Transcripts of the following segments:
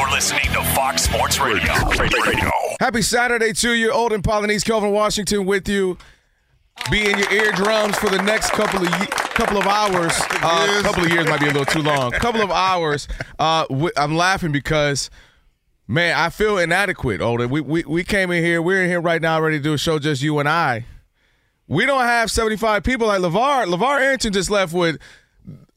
You're listening to Fox Sports Radio. Radio. Happy Saturday to you, Olden Polynice, Kelvin Washington with you. Be in your eardrums for the next couple of ye- couple of hours. A uh, couple of years might be a little too long. couple of hours. Uh, w- I'm laughing because, man, I feel inadequate, Olden. We, we we came in here. We're in here right now, ready to do a show just you and I. We don't have 75 people like LaVar. LaVar Arrington just left with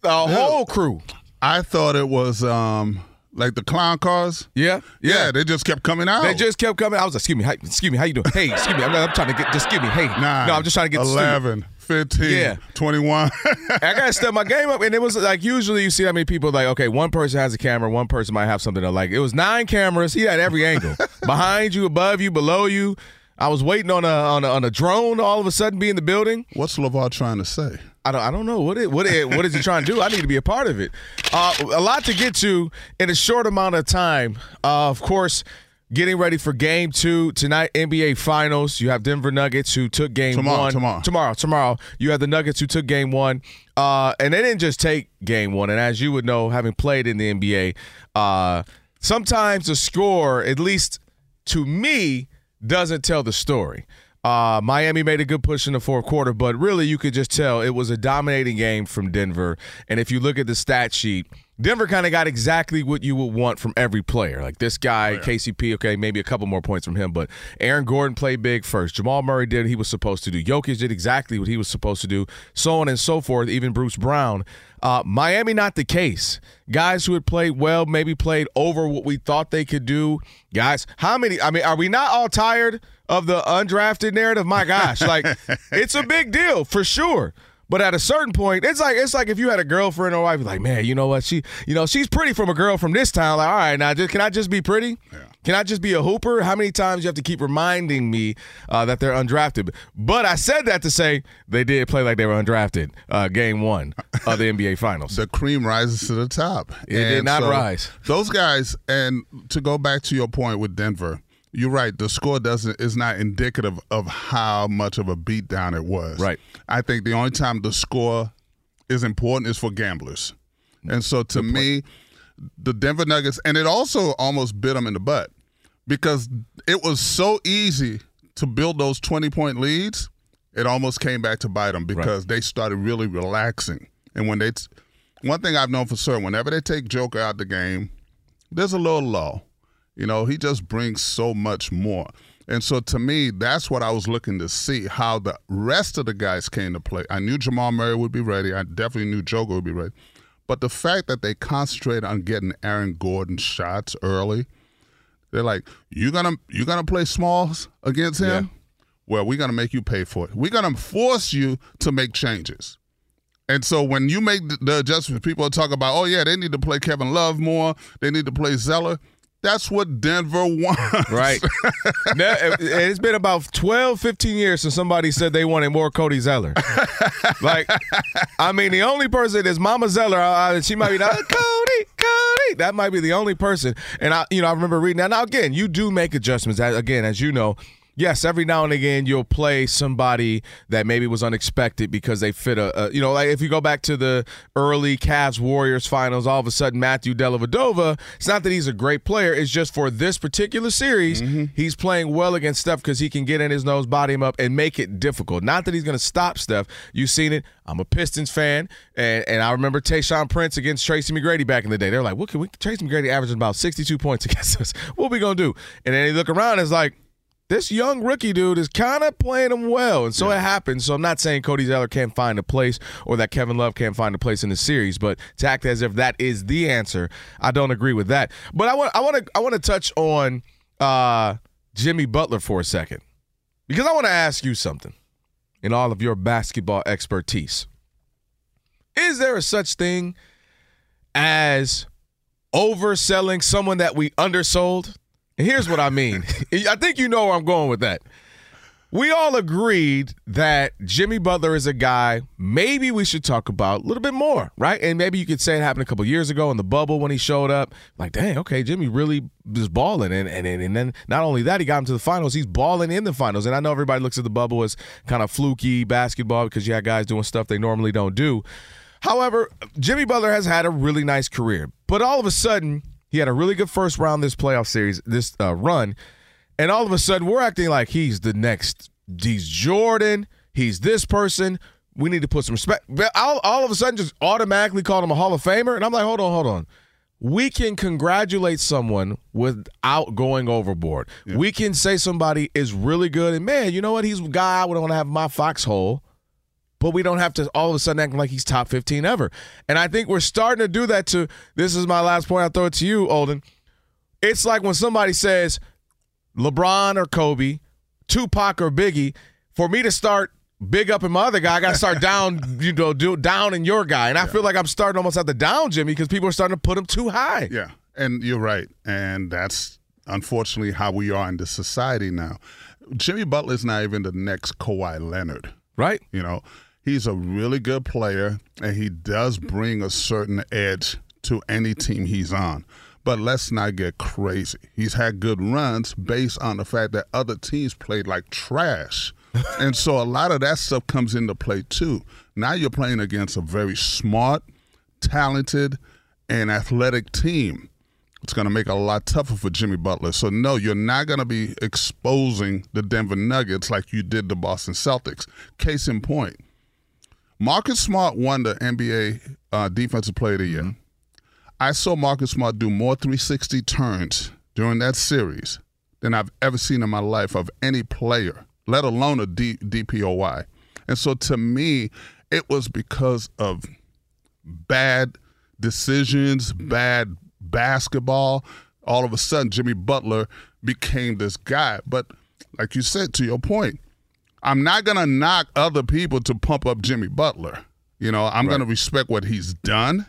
a whole crew. I thought it was um like the clown cars. Yeah, Yeah, they just kept coming out. They just kept coming. I was like, excuse me, hi, excuse me, how you doing? Hey, excuse me, I'm, I'm trying to get, just give me, hey. Nine, no, I'm just trying to get. 11, 15, Yeah. 21. I gotta step my game up, and it was like usually you see how many people like okay, one person has a camera, one person might have something to like. It was nine cameras. He had every angle, behind you, above you, below you. I was waiting on a on a, on a drone. All of a sudden, be in the building. What's LaVar trying to say? I don't, I don't know what it, what it, what is he trying to do. I need to be a part of it. Uh, a lot to get to in a short amount of time. Uh, of course, getting ready for Game Two tonight. NBA Finals. You have Denver Nuggets who took Game Tomorrow, One tomorrow. Tomorrow, tomorrow. You have the Nuggets who took Game One, uh, and they didn't just take Game One. And as you would know, having played in the NBA, uh, sometimes the score, at least to me, doesn't tell the story. Uh, Miami made a good push in the fourth quarter, but really you could just tell it was a dominating game from Denver. And if you look at the stat sheet, Denver kind of got exactly what you would want from every player. Like this guy, KCP, okay, maybe a couple more points from him, but Aaron Gordon played big first. Jamal Murray did what he was supposed to do. Jokic did exactly what he was supposed to do, so on and so forth, even Bruce Brown. Uh, Miami, not the case. Guys who had played well, maybe played over what we thought they could do. Guys, how many? I mean, are we not all tired of the undrafted narrative? My gosh, like it's a big deal for sure. But at a certain point, it's like it's like if you had a girlfriend or wife, like, man, you know what? She, you know, she's pretty from a girl from this town. Like, all right, now just, can I just be pretty? Can I just be a hooper? How many times you have to keep reminding me uh, that they're undrafted? But I said that to say they did play like they were undrafted. Uh, game one of the NBA Finals. The cream rises to the top. It did not so rise. Those guys, and to go back to your point with Denver, you're right. The score doesn't is not indicative of how much of a beatdown it was. Right. I think the only time the score is important is for gamblers, and so to me, the Denver Nuggets, and it also almost bit them in the butt because it was so easy to build those 20 point leads. It almost came back to bite them because they started really relaxing. And when they, t- one thing I've known for certain, whenever they take Joker out of the game, there's a little lull. You know, he just brings so much more. And so to me, that's what I was looking to see how the rest of the guys came to play. I knew Jamal Murray would be ready. I definitely knew Joker would be ready. But the fact that they concentrate on getting Aaron Gordon shots early, they're like, "You gonna you gonna play smalls against him? Well, we're gonna make you pay for it. We're gonna force you to make changes." And so when you make the- the adjustments, people talk about, "Oh yeah, they need to play Kevin Love more. They need to play Zeller." That's what Denver wants. Right. Now, it- it's been about 12, 15 years since somebody said they wanted more Cody Zeller. like, I mean, the only person is Mama Zeller. Uh, she might be like, Cody, Cody. That might be the only person. And I, you know, I remember reading that. Now, again, you do make adjustments. Again, as you know, yes, every now and again you'll play somebody that maybe was unexpected because they fit a, a, you know, like if you go back to the early Cavs Warriors finals, all of a sudden Matthew Dellavedova, it's not that he's a great player, it's just for this particular series, Mm-hmm. he's playing well against Steph because he can get in his nose, body him up, and make it difficult. Not that he's going to stop Steph. You've seen it. I'm a Pistons fan, and, and I remember Tayshaun Prince against Tracy McGrady back in the day. They're like, what can we? Tracy McGrady averaging about 62 points against us. What we gonna do? And then you look around, and it's like this young rookie dude is kind of playing him well, and so it happens. So I'm not saying Cody Zeller can't find a place or that Kevin Love can't find a place in the series, but to act as if that is the answer, I don't agree with that. But I want I want to I want to touch on uh, Jimmy Butler for a second because I want to ask you something in all of your basketball expertise. Is there a such thing as overselling someone that we undersold? Here's what I mean. I think you know where I'm going with that. We all agreed that Jimmy Butler is a guy maybe we should talk about a little bit more, right? And maybe you could say it happened a couple years ago in the bubble when he showed up. Like, dang, okay, Jimmy really is balling. And, and, and then not only that, he got him to the finals, he's balling in the finals. And I know everybody looks at the bubble as kind of fluky basketball because you had guys doing stuff they normally don't do. However, Jimmy Butler has had a really nice career, but all of a sudden, he had a really good first round this playoff series, this uh, run, and all of a sudden, we're acting like he's the next. He's Jordan. He's this person. We need to put some respect. But all, all of a sudden, just automatically called him a Hall of Famer, and I'm like, hold on, hold on. We can congratulate someone without going overboard. We can say somebody is really good, and man, you know what? He's a guy I would want to have my foxhole but we don't have to all of a sudden act like he's top 15 ever. And I think we're starting to do that to this is my last point. I'll throw it to you, Olden. It's like when somebody says LeBron or Kobe, Tupac or Biggie, for me to start big up in my other guy, I gotta start down, you know, do down in your guy. And I feel like I'm starting almost at the down Jimmy because people are starting to put him too high. Yeah, and you're right, and that's unfortunately how we are in this society now. Jimmy Butler's not even the next Kawhi Leonard. Right? You know, he's a really good player, and he does bring a certain edge to any team he's on. But let's not get crazy. He's had good runs based on the fact that other teams played like trash. and so a lot of that stuff comes into play too. Now you're playing against a very smart, talented, and athletic team. It's going to make it a lot tougher for Jimmy Butler. So, no, you're not going to be exposing the Denver Nuggets like you did the Boston Celtics. Case in point, Marcus Smart won the NBA uh, Defensive Player of the Year. I saw Marcus Smart do more 360 turns during that series than I've ever seen in my life of any player, let alone a D- DPOY. And so to me, it was because of bad decisions, bad basketball. All of a sudden, Jimmy Butler became this guy. But like you said, to your point, I'm not going to knock other people to pump up Jimmy Butler. You know, I'm going to respect what he's done,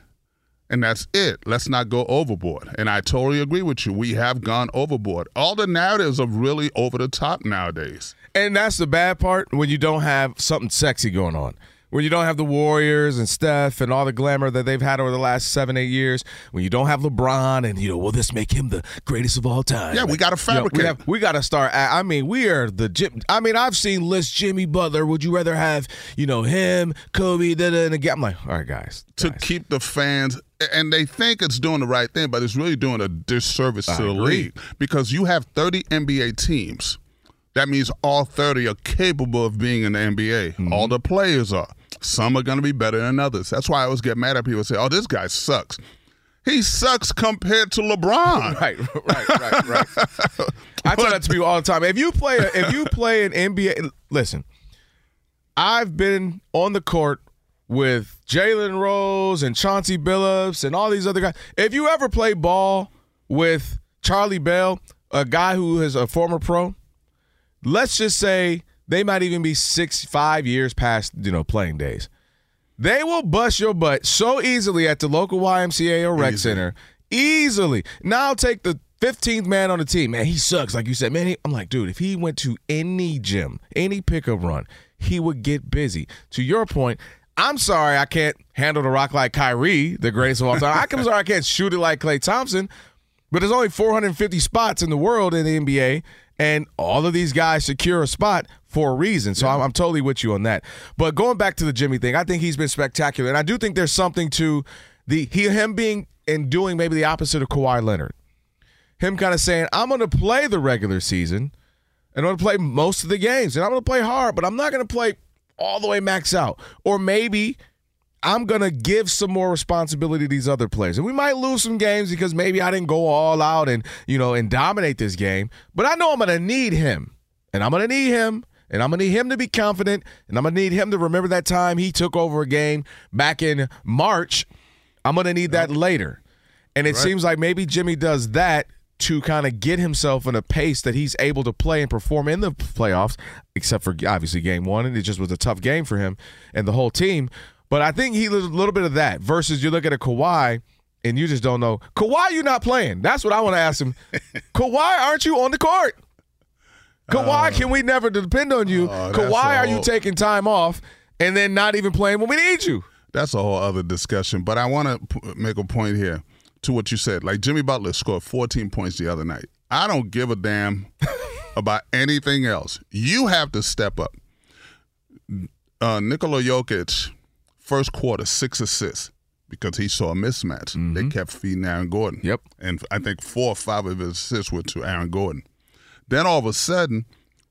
and that's it. Let's not go overboard. And I totally agree with you. We have gone overboard. All the narratives are really over the top nowadays. And that's the bad part when you don't have something sexy going on. When you don't have the Warriors and Steph and all the glamour that they've had over the last seven, eight years. When you don't have LeBron and you know, will this make him the greatest of all time? Yeah, we gotta You know, fabricate. we, have, we got to start. I I mean, we are the. I mean, I've seen list Jimmy Butler. Would you rather have you know him, Kobe? Da, da, and again, I'm like, all right, guys. to guys. keep the fans and they think it's doing the right thing, but it's really doing a disservice to the agree. league because you have 30 NBA teams. That means all 30 are capable of being in the NBA. Mm-hmm. All the players are. Some are going to be better than others. That's why I always get mad at people say, "Oh, this guy sucks." He sucks compared to LeBron. Right, right, right, right. I tell that to people all the time. If you play, a, if you play an NBA, listen. I've been on the court with Jalen Rose and Chauncey Billups and all these other guys. If you ever play ball with Charlie Bell, a guy who is a former pro, let's just say they might even be six, five years past you know playing days. They will bust your butt so easily at the local YMCA or rec Easy. center. Easily. Now I'll take the 15th man on the team. Man, he sucks. Like you said, man, he, I'm like, dude, if he went to any gym, any pickup run, he would get busy. To your point, I'm sorry I can't handle the rock like Kyrie, the greatest of all time. I'm sorry I can't shoot it like Klay Thompson. But there's only 450 spots in the world in the NBA, And all of these guys secure a spot for a reason. So I'm, I'm totally with you on that. But going back to the Jimmy thing, I think he's been spectacular. And I do think there's something to the he him being and doing maybe the opposite of Kawhi Leonard. Him kind of saying, I'm going to play the regular season and I'm going to play most of the games and I'm going to play hard, but I'm not going to play all the way max out. Or maybe I'm going to give some more responsibility to these other players. And we might lose some games because maybe I didn't go all out and, you know, and dominate this game, but I know I'm going to need him. And I'm going to need him. And I'm going to need him to be confident. And I'm going to need him to remember that time he took over a game back in March. I'm going to need that later. And it Right. seems like maybe Jimmy does that to kind of get himself in a pace that he's able to play and perform in the playoffs, except for obviously game one. And it just was a tough game for him and the whole team. But I think he a little bit of that versus you look at a Kawhi and you just don't know. Kawhi, you're not playing. That's what I want to ask him. Kawhi, aren't you on the court? Kawhi, can we never depend on you? Oh, that's Kawhi, are you taking time off and then not even playing when we need you? That's a whole other discussion. But I want to p- make a point here to what you said. Like Jimmy Butler scored 14 points the other night. I don't give a damn about anything else. You have to step up. Uh, Nikola Jokic, first quarter, six assists because he saw a mismatch. They kept feeding Aaron Gordon. Yep. And I think four or five of his assists were to Aaron Gordon. Then all of a sudden,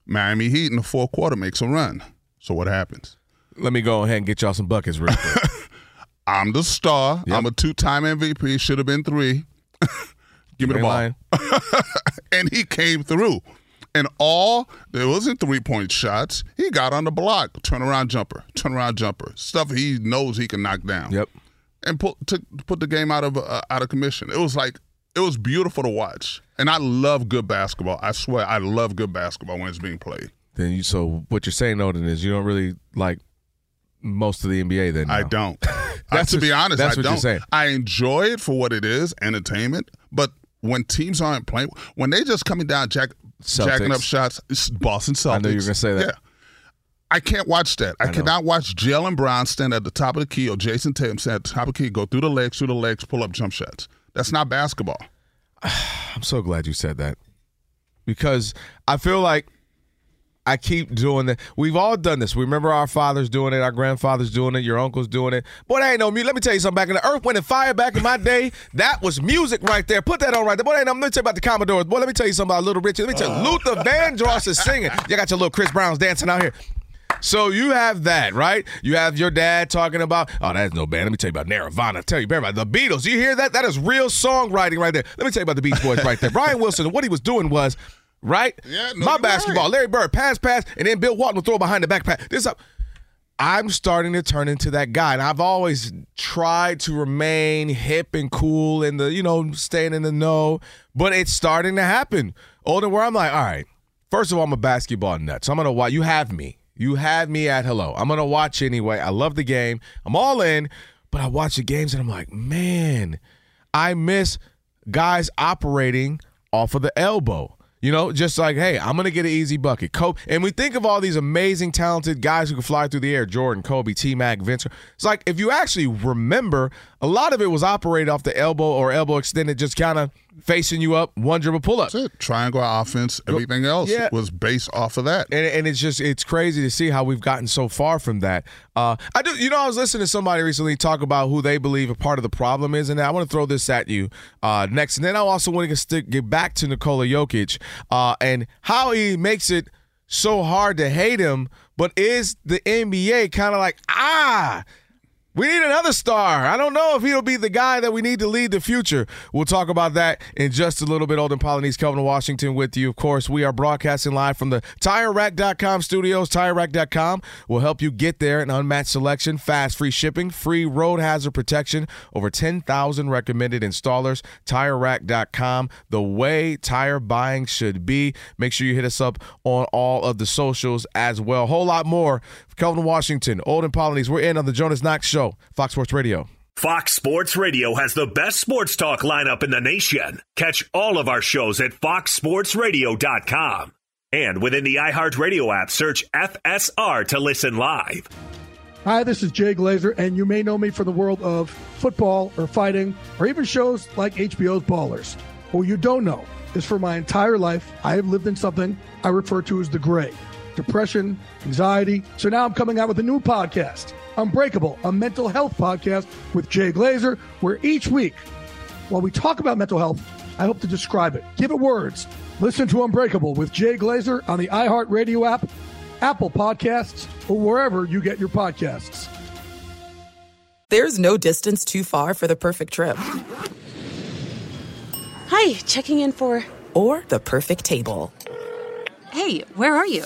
Miami Heat in the fourth quarter makes a run. So what happens? Let me go ahead and get y'all some buckets real quick. I'm the star. Yep. I'm a two-time MVP. Should have been three. Give me the ball. and he came through. And all there wasn't three-point shots. He got on the block, turnaround jumper, turnaround jumper, stuff he knows he can knock down. Yep. And put took, put the game out of uh, out of commission. It was like it was beautiful to watch. And I love good basketball. I swear, I love good basketball when it's being played. Then you so what you're saying, Olden, is you don't really like most of the NBA. Then I don't. That's to be honest, that's I what you're saying. I enjoy it for what it is, entertainment. But when teams aren't playing, when they just coming down, jack, jacking up shots, it's Boston Celtics. I knew you were gonna say that. Yeah. I can't watch that. I, know. cannot watch Jaylen Brown stand at the top of the key or Jayson Tatum stand at the top of the key, go through the legs, through the legs, pull up jump shots. That's not basketball. I'm so glad you said that because I feel like I keep doing that. We've all done this. We remember our fathers doing it, our grandfathers doing it, your uncles doing it. Boy, that ain't no music. Let me tell you something. Back in the Earth, Wind, and Fire, back in my day, that was music right there. Put that on right there. Boy, ain't, I'm going to tell you about the Commodores. Boy, let me tell you something about Little Richard. Let me tell you, oh. Luther Vandross is singing. You got your little Chris Browns dancing out here. So you have that, right? You have your dad talking about, oh, that's no band. Let me tell you about Nirvana. Tell you about the Beatles. You hear that? That is real songwriting right there. Let me tell you about the Beach Boys right there. Brian Wilson, what he was doing was, right? Yeah, no, My basketball. right. Larry Bird, pass, pass, and then Bill Walton would throw behind the back pass. This up. I'm starting to turn into that guy. And I've always tried to remain hip and cool and the, you know, staying in the know. But it's starting to happen. Older where I'm like, all right, first of all, I'm a basketball nut. So I'm gonna watch you have me. You have me at hello. I'm gonna watch anyway. I love the game. I'm all in, but I watch the games and I'm like, man, I miss guys operating off of the elbow. You know, just like, hey, I'm gonna get an easy bucket. Kobe, and we think of all these amazing, talented guys who can fly through the air: Jordan, Kobe, T Mac, Vince. It's like if you actually remember, a lot of it was operated off the elbow or elbow extended, just kind of facing you up, one dribble pull up. That's it. Triangle offense. Everything else Yeah. was based off of that. and, and it's just it's crazy to see how we've gotten so far from that. Uh, I do, you know, I was listening to somebody recently talk about who they believe a part of the problem is, and I want to throw this at you uh, next. And then I also want to stick, get back to Nikola Jokic uh, and how he makes it so hard to hate him, but is the NBA kind of like ah? We need another star. I don't know if he'll be the guy that we need to lead the future. We'll talk about that in just a little bit. Olden Polynice, Kelvin Washington with you. Of course, we are broadcasting live from the TireRack.com studios. TireRack.com will help you get there. An unmatched selection, fast, free shipping, free road hazard protection, over 10,000 recommended installers. TireRack.com, the way tire buying should be. Make sure you hit us up on all of the socials as well. Whole lot more. Kelvin Washington, Olden Polynice. We're in on the Jonas Knox Show, Fox Sports Radio. Fox Sports Radio has the best sports talk lineup in the nation. Catch all of our shows at foxsportsradio.com. And within the iHeartRadio app, search FSR to listen live. Hi, this is Jay Glazer, and you may know me from the world of football or fighting or even shows like HBO's Ballers. What you don't know is for my entire life, I have lived in something I refer to as the gray depression, anxiety. So now I'm coming out with a new podcast, Unbreakable, a mental health podcast with Jay Glazer, where each week, while we talk about mental health, I hope to describe it, give it words. Listen to Unbreakable with Jay Glazer on the iHeartRadio app, Apple Podcasts, or wherever you get your podcasts. There's no distance too far for the perfect trip. Hi, checking in for. Or the perfect table. Hey, where are you?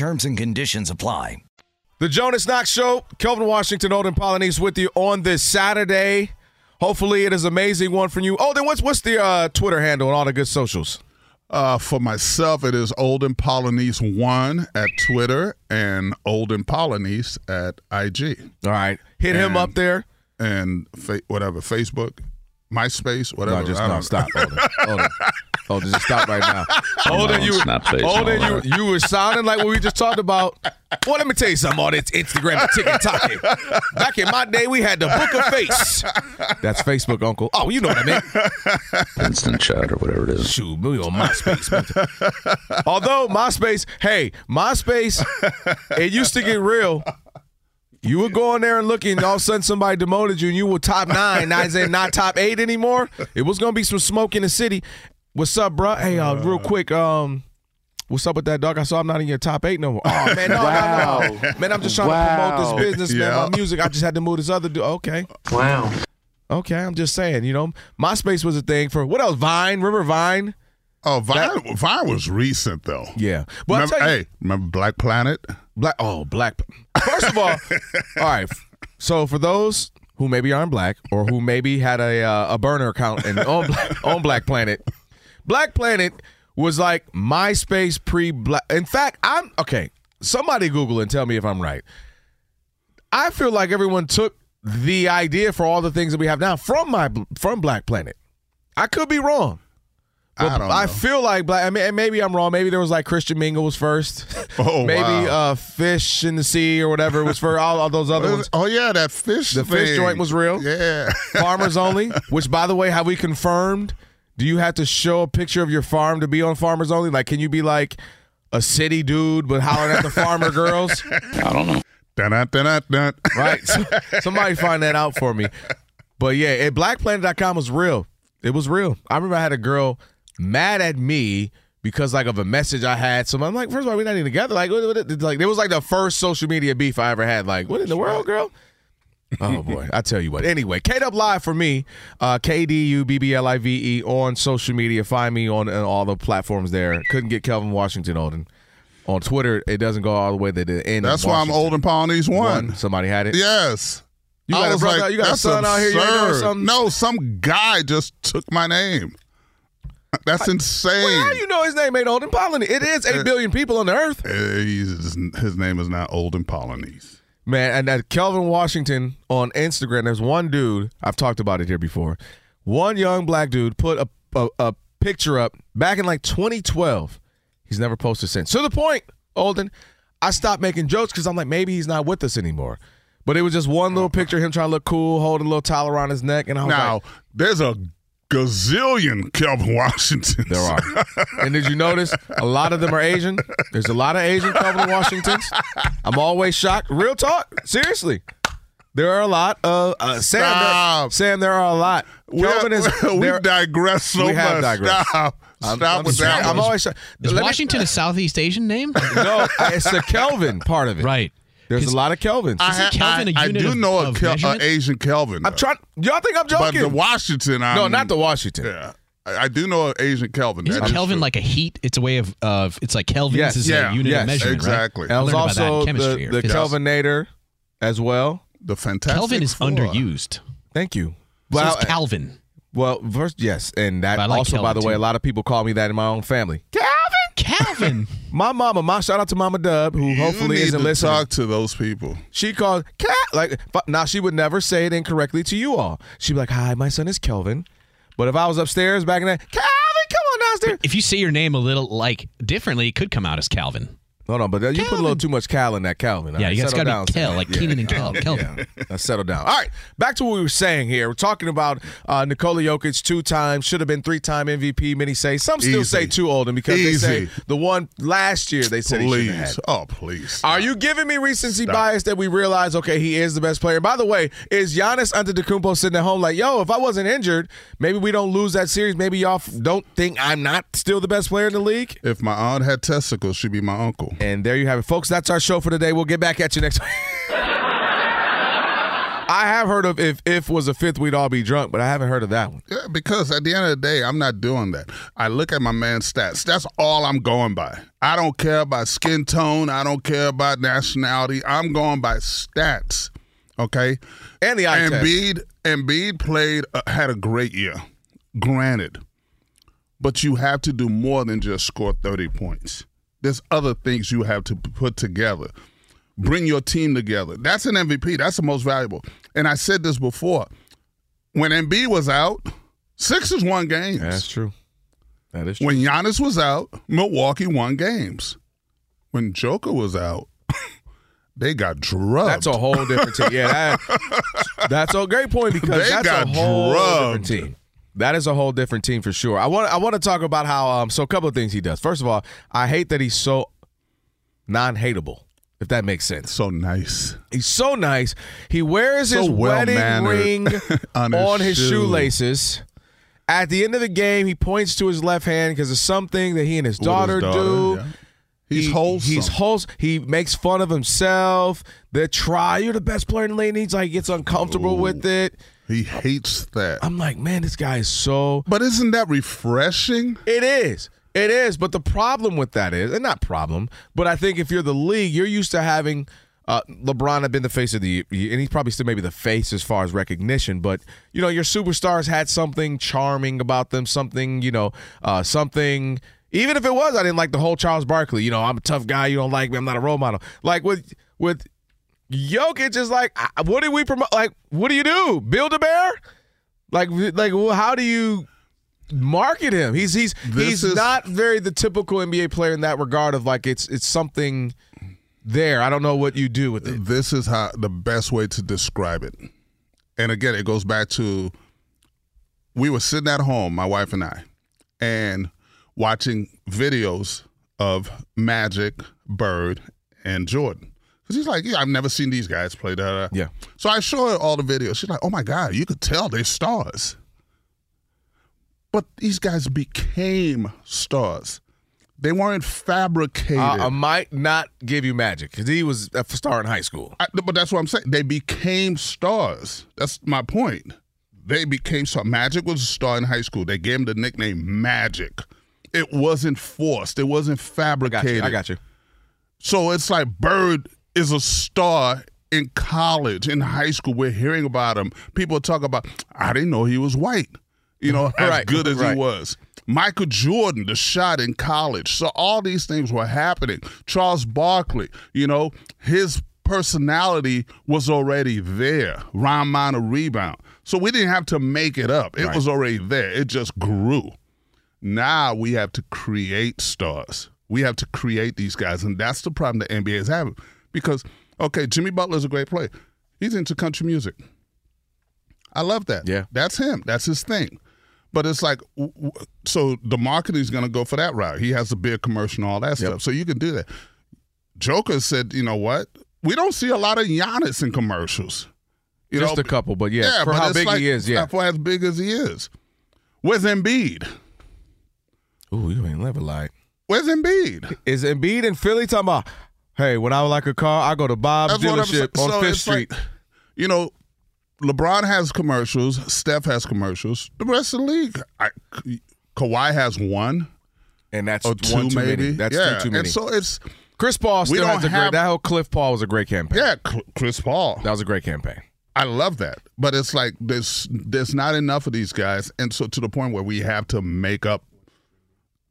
Terms and conditions apply. The Jonas Knox Show. Kelvin Washington, Olden Polynice with you on this Saturday. Hopefully, it is an amazing one for you. Oh, then what's what's the uh, Twitter handle and all the good socials? Uh, for myself, it is Olden Polynice one at Twitter and Olden Polynice at IG. All right, hit and, him up there and fa- whatever Facebook, MySpace, whatever. No, just no, stop. Olden. Olden. Oh, just stop right now. Olden, you, Olden, you, you were sounding like what we just talked about. Well, let me tell you something. All this Instagram and TikTok. Back in my day, we had the Book of Face. That's Facebook, Uncle. Oh, you know what I mean. Instant chat or whatever it is. Shoot, we on MySpace. Although MySpace, hey, MySpace, it used to get real. You would go in there and look, and all of a sudden somebody demoted you, and you were top nine. Now it's not top eight anymore. It was gonna be some smoke in the city. What's up, bro? Hey, uh, real quick, um, what's up with that dog? I saw I'm not in your top eight no more. Oh man, no, wow. no, no, man. I'm just trying wow. to promote this business, man. Yeah. My music. I just had to move this other dude. Okay. Wow. Okay, I'm just saying. You know, MySpace was a thing for what else? Vine. River Vine? Oh, Vine. That, Vine was recent though. Yeah. Well, remember, hey, remember Black Planet? Black. Oh, Black. First of all, all right. So for those who maybe aren't black or who maybe had a uh, a burner account and on Black, on Black Planet. Black Planet was like MySpace pre Black. In fact, I'm okay. Somebody Google and tell me if I'm right. I feel like everyone took the idea for all the things that we have now from my from Black Planet. I could be wrong. I don't. Know. I feel like black. I mean, maybe I'm wrong. Maybe there was like Christian Mingle was first. Oh, maybe wow. uh, Fish in the Sea or whatever was for All, all those other ones. Oh yeah, that fish. The thing. fish joint was real. Yeah. Farmers only. Which, by the way, have we confirmed? Do you have to show a picture of your farm to be on Farmers Only? Like, can you be like a city dude but hollering at the farmer girls? I don't know. Right. So, somebody find that out for me. But yeah, at blackplanet.com was real. It was real. I remember I had a girl mad at me because like of a message I had. So I'm like, first of all, we're not even together. Like, what, what, like it was like the first social media beef I ever had. Like, what in the world, girl? Oh boy, I tell you what. Anyway, K Dub Live for me, uh, K D U B B L I V E on social media. Find me on, on all the platforms there. Couldn't get Kelvin Washington Olden. On Twitter, it doesn't go all the way to the end. That's why I'm Olden Polynice one. one. Somebody had it. Yes. You got, a brother, like, you got a son out here. You no, some guy just took my name. That's insane. Well, how do you know his name ain't Olden Polynice? It is eight uh, people on the earth. Uh, his name is not Olden Polynice. Man, and that Kelvin Washington on Instagram, there's one dude, I've talked about it here before. One young black dude put a, a, a picture up back in like 2012. He's never posted since. To the point, Olden, I stopped making jokes because I'm like, maybe he's not with us anymore. But it was just one little picture of him trying to look cool, holding a little towel around his neck, and I was Now, like, there's a gazillion Kelvin Washingtons. There are. and did you notice a lot of them are Asian? There's a lot of Asian Kelvin Washingtons. I'm always shocked. Real talk. Seriously. There are a lot of uh, Sam. There, Sam, there are a lot. We, Kelvin is. we there- digress so we have much. digressed. Stop. I'm, Stop I'm with sorry. that. I'm always shocked. Is Let me- Washington a Southeast Asian name? no, it's the Kelvin part of it. right. There's a lot of Kelvins. I, Isn't ha- Kelvin a I, I unit do of- know a Kel- measurement? a Asian Kelvin. I'm trying. Y'all think I'm joking? But the Washington, I'm, no, not the Washington. Yeah, I, I do know an Asian Kelvin. Isn't That is Kelvin true. like a heat? It's a way of of it's like Kelvins Yes. is Yeah. a unit Yes. of measurement, Exactly. right? And I I was learned about that in also chemistry the, or the. Kelvinator as well. the fantastic? Kelvin is Four. underused. Thank you. So Well, is Calvin. Well, first, yes, and that like also, by the way, too. a lot of people call me that in my own family. Calvin. My mama, my shout out to Mama Dub, who You hopefully need isn't to listening. talk to those people. She called cat like now she would never say it incorrectly to you all. She'd be like, "Hi, my son is Kelvin," but if I was upstairs back in that, Calvin, come on downstairs. if you say your name a little like differently, it could come out as Calvin. Hold on, but you put a little too much Cal in that Calvin. All Yeah, right, you guys got down, to be Kel, like Yeah. Keenan and Kel. Kelvin. Yeah, now settle down. All right, back to what we were saying here. We're talking about uh, Nikola Jokic, two time, should have been three time MVP. Many say some still Easy. say too old, and because they say the one last year they said he should have Please, oh please. Are you giving me recency bias that we realize, okay, he is the best player? By the way, is Giannis Antetokounmpo sitting at home like, yo, if I wasn't injured, maybe we don't lose that series. Maybe y'all don't think I'm not still the best player in the league? If my aunt had testicles, she'd be my uncle. And there you have it, folks. That's our show for today. We'll get back at you next week. I have heard of if if was a fifth, we'd all be drunk, but I haven't heard of that one. Yeah, because at the end of the day, I'm not doing that. I look at my man's stats. That's all I'm going by. I don't care about skin tone. I don't care about nationality. I'm going by stats. Okay. And the eye test. Embiid, Embiid played, uh, had a great year. Granted, but you have to do more than just score 30 points. There's other things you have to put together. Bring your team together. That's an MVP. That's the most valuable. And I said this before. When Embiid was out, Sixers won games. That's true. That is true. When Giannis was out, Milwaukee won games. When Joker was out, they got drugged. That's a whole different team. Yeah, that, that's a great point because They that's got a whole different drugged. team. That is a whole different team for sure. I want I want to talk about how um so a couple of things he does. First of all, I hate that he's so non-hateable, if that makes sense. so nice. He's so nice. He wears So his wedding ring on on, his his, shoe. shoelaces. At the end of the game, he points to his left hand because of something that he and his With his daughter, do. yeah. He's He- wholesome. He's wholesome. He makes fun of himself. The try. You're the best player in the league. He's like gets uncomfortable with it. He hates that. I'm like, man, this guy is so. But isn't that refreshing? It is. It is. But the problem with that is, and not problem, but I think if you're the league, you're used to having uh, LeBron have been the face of the, and he's probably still maybe the face as far as recognition. But you know, your superstars had something charming about them, something you know, uh, something. Even if it was, I didn't like the whole Charles Barkley. You know, I'm a tough guy. You don't like me. I'm not a role model. Like with with Jokic is like, what do we promote? Like, what do you do? Build a bear? Like, like, well, how do you market him? He's he's This he's is- not very the typical NBA player in that regard of like it's it's something there. I don't know what you do with it. This is how the best way to describe it. And again, it goes back to we were sitting at home, my wife and I, and watching videos of Magic, Bird, and Jordan. Because he's like, yeah, I've never seen these guys play that. Yeah. So I show her all the videos. She's like, oh my God, you could tell they're stars. But these guys became stars. They weren't fabricated. Uh, I might not give you magic because he was a star in high school. I, but that's what I'm saying. They became stars. That's my point. They became so Magic was a star in high school. They gave him the nickname Magic. It wasn't forced. It wasn't I got fabricated. you. I got you. So it's like Bird is a star in college, in high school. We're hearing about him. People talk about. I didn't know he was white. You know, as Right, good as right. he was. Michael Jordan, the shot in college. So all these things were happening. Charles Barkley, you know, his personality was already there. Ron Minor rebound. So we didn't have to make it up. It was already there. It just grew. Now we have to create stars. We have to create these guys, and that's the problem the NBA is having. Because okay, Jimmy Butler's a great player. He's into country music. I love that. Yeah. That's him. That's his thing. But it's like, so the marketing is going to go for that route. He has a big commercial and all that stuff. So you can do that. Joker said, you know what? We don't see a lot of Giannis in commercials. You Just know, a couple, but yeah, for but how big like- he is, yeah. For as big as he is. Where's Embiid? Ooh, you ain't never lied. Where's Embiid? Is Embiid in Philly talking about? Hey, when I would like a car, I go to Bob's That's dealership on So Fifth Street. like, you know, LeBron has commercials. Steph has commercials. The rest of the league, I, Kawhi has one and that's or one two, too maybe. many. That's yeah. two too many. And so it's Chris Paul we still don't has a great. have- That whole Cliff Paul was a great campaign. yeah, Cl- Chris Paul. That was a great campaign. I love that, but it's like there's there's not enough of these guys, and so to the point where we have to make up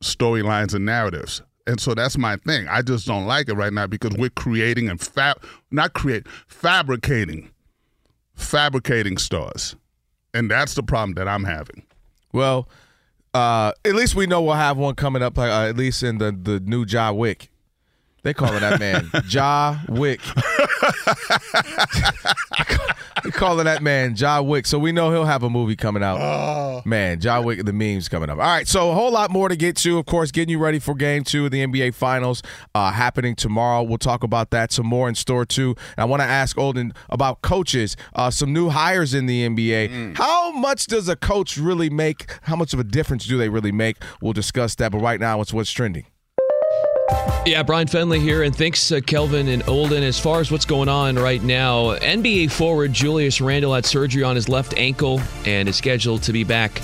storylines and narratives. And so that's my thing. I just don't like it right now because we're creating and fab not create fabricating fabricating stars. And that's the problem that I'm having. Well, uh, at least we know we'll have one coming up. Uh, at least in the the new Ja Wick. They calling that man Ja Wick. they calling that man Ja Wick. So we know he'll have a movie coming out. Man, Ja Wick, the memes coming up. All right, so a whole lot more to get to. Of course, getting you ready for Game Two of the NBA Finals uh, happening tomorrow. We'll talk about that. Some more in store too. And I want to ask Olden about coaches. Uh, some new hires in the NBA. How much does a coach really make? How much of a difference do they really make? We'll discuss that. But right now, it's what's trending. Yeah, Brian Fenley here, and thanks, uh, Kelvin and Olden. As far as what's going on right now, NBA forward Julius Randle had surgery on his left ankle and is scheduled to be back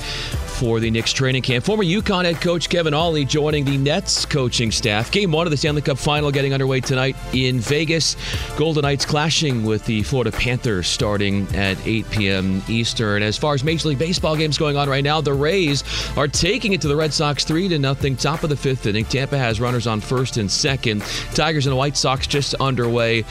for the Knicks training camp. Former UConn head coach Kevin Ollie joining the Nets coaching staff. Game one of the Stanley Cup final getting underway tonight in Vegas. Golden Knights clashing with the Florida Panthers starting at 8 p.m. Eastern. As far as Major League Baseball games going on right now, the Rays are taking it to the Red Sox 3 to nothing. Top of the fifth inning. Tampa has runners on first and second. Tigers and White Sox just underway.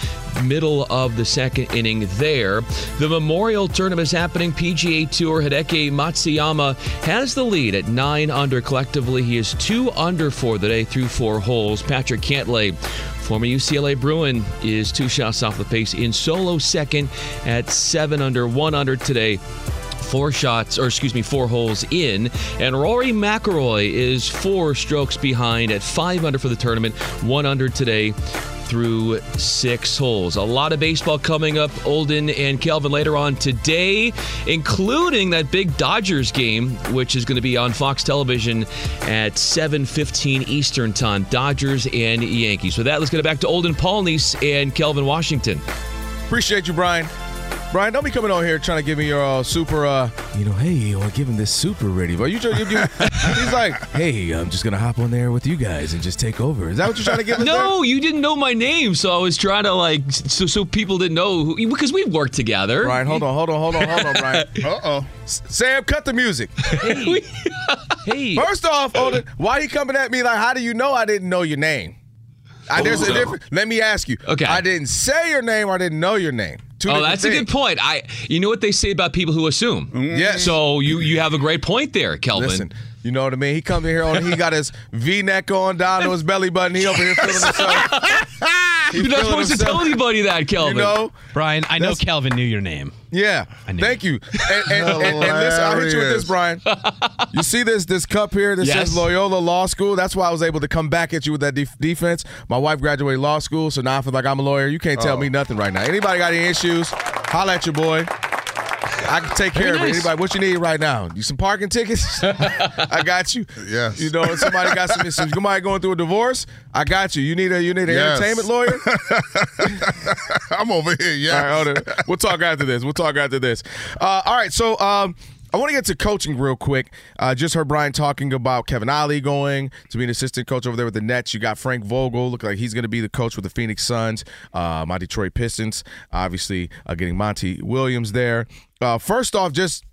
Middle of the second inning there. The Memorial Tournament is happening. PGA Tour Hideki Matsuyama has the lead at nine under collectively. He is two under for the day through four holes. Patrick Cantlay, former UCLA Bruin, is two shots off the pace in solo second at seven under, one under today four shots, or excuse me, four holes in. And Rory McIlroy is four strokes behind at five under for the tournament, one under today through six holes. A lot of baseball coming up, Olden and Kelvin later on today, including that big Dodgers game, which is going to be on Fox Television at 7:15 Eastern Time. Dodgers and Yankees. So that, let's get it back to Olden Polynice and Kelvin Washington. Appreciate you, Brian. Brian, don't be coming on here trying to give me your uh, super, uh, you know, hey, I want to give him this super ready. But you, try- you, you he's like, hey, I'm just gonna hop on there with you guys and just take over. Is that what you're trying to give us? No, you didn't know my name, so I was trying to like so so people didn't know who, because we've worked together. Brian, hold on, hold on, hold on, hold on, Brian. Uh oh. Sam, cut the music. Hey, hey. First off, Olden, why you coming at me like, how do you know I didn't know your name? I, there's a Oh. difference. Let me ask you. Okay. I didn't say your name or I didn't know your name. Two oh, different that's a good point. I, you know what they say about people who assume. Yes. So you you have a great point there, Kelvin. Listen, you know what I mean? He come in here on, he got his V-neck on down to his belly button. He over here feeling himself. He You're not feeling supposed to tell anybody that, Kelvin. You know? Brian, I know That's- Kelvin knew your name. Yeah. knew Thank you. And, and, and, and listen, I'll hit you with this, Brian. You see this this cup here that Yes. says Loyola Law School? That's why I was able to come back at you with that def- defense. My wife graduated law school, so now I feel like I'm a lawyer. You can't tell Oh. me nothing right now. Anybody got any issues? Holla at your boy. I can take care Very of it. Anybody, what you need right now? You some parking tickets? I got you. Yes. You know, somebody got some, some somebody going through a divorce. I got you. You need a you need an Yes. entertainment lawyer. I'm over here. Yeah. All right, hold on. We'll talk after this. We'll talk after this. Uh, all right, so um, I want to get to coaching real quick. Uh, just heard Brian talking about Kevin Ollie going to be an assistant coach over there with the Nets. You got Frank Vogel, look like he's going to be the coach with the Phoenix Suns. Uh, my Detroit Pistons, obviously uh, getting Monty Williams there. Uh, first off, just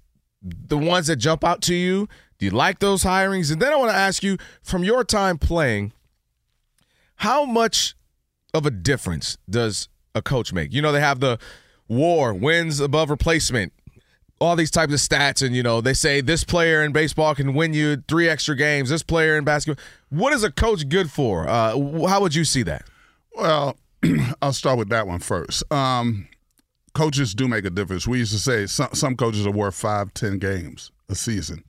the ones that jump out to you. Do you like those hirings? And then I want to ask you, from your time playing, how much of a difference does a coach make? You know, they have the war, wins above replacement, all these types of stats. And, you know, they say this player in baseball can win you three extra games, this player in basketball. What is a coach good for? Uh, how would you see that? Well, I'll start with that one first. Um, coaches do make a difference. We used to say some, some coaches are worth five, ten games a season.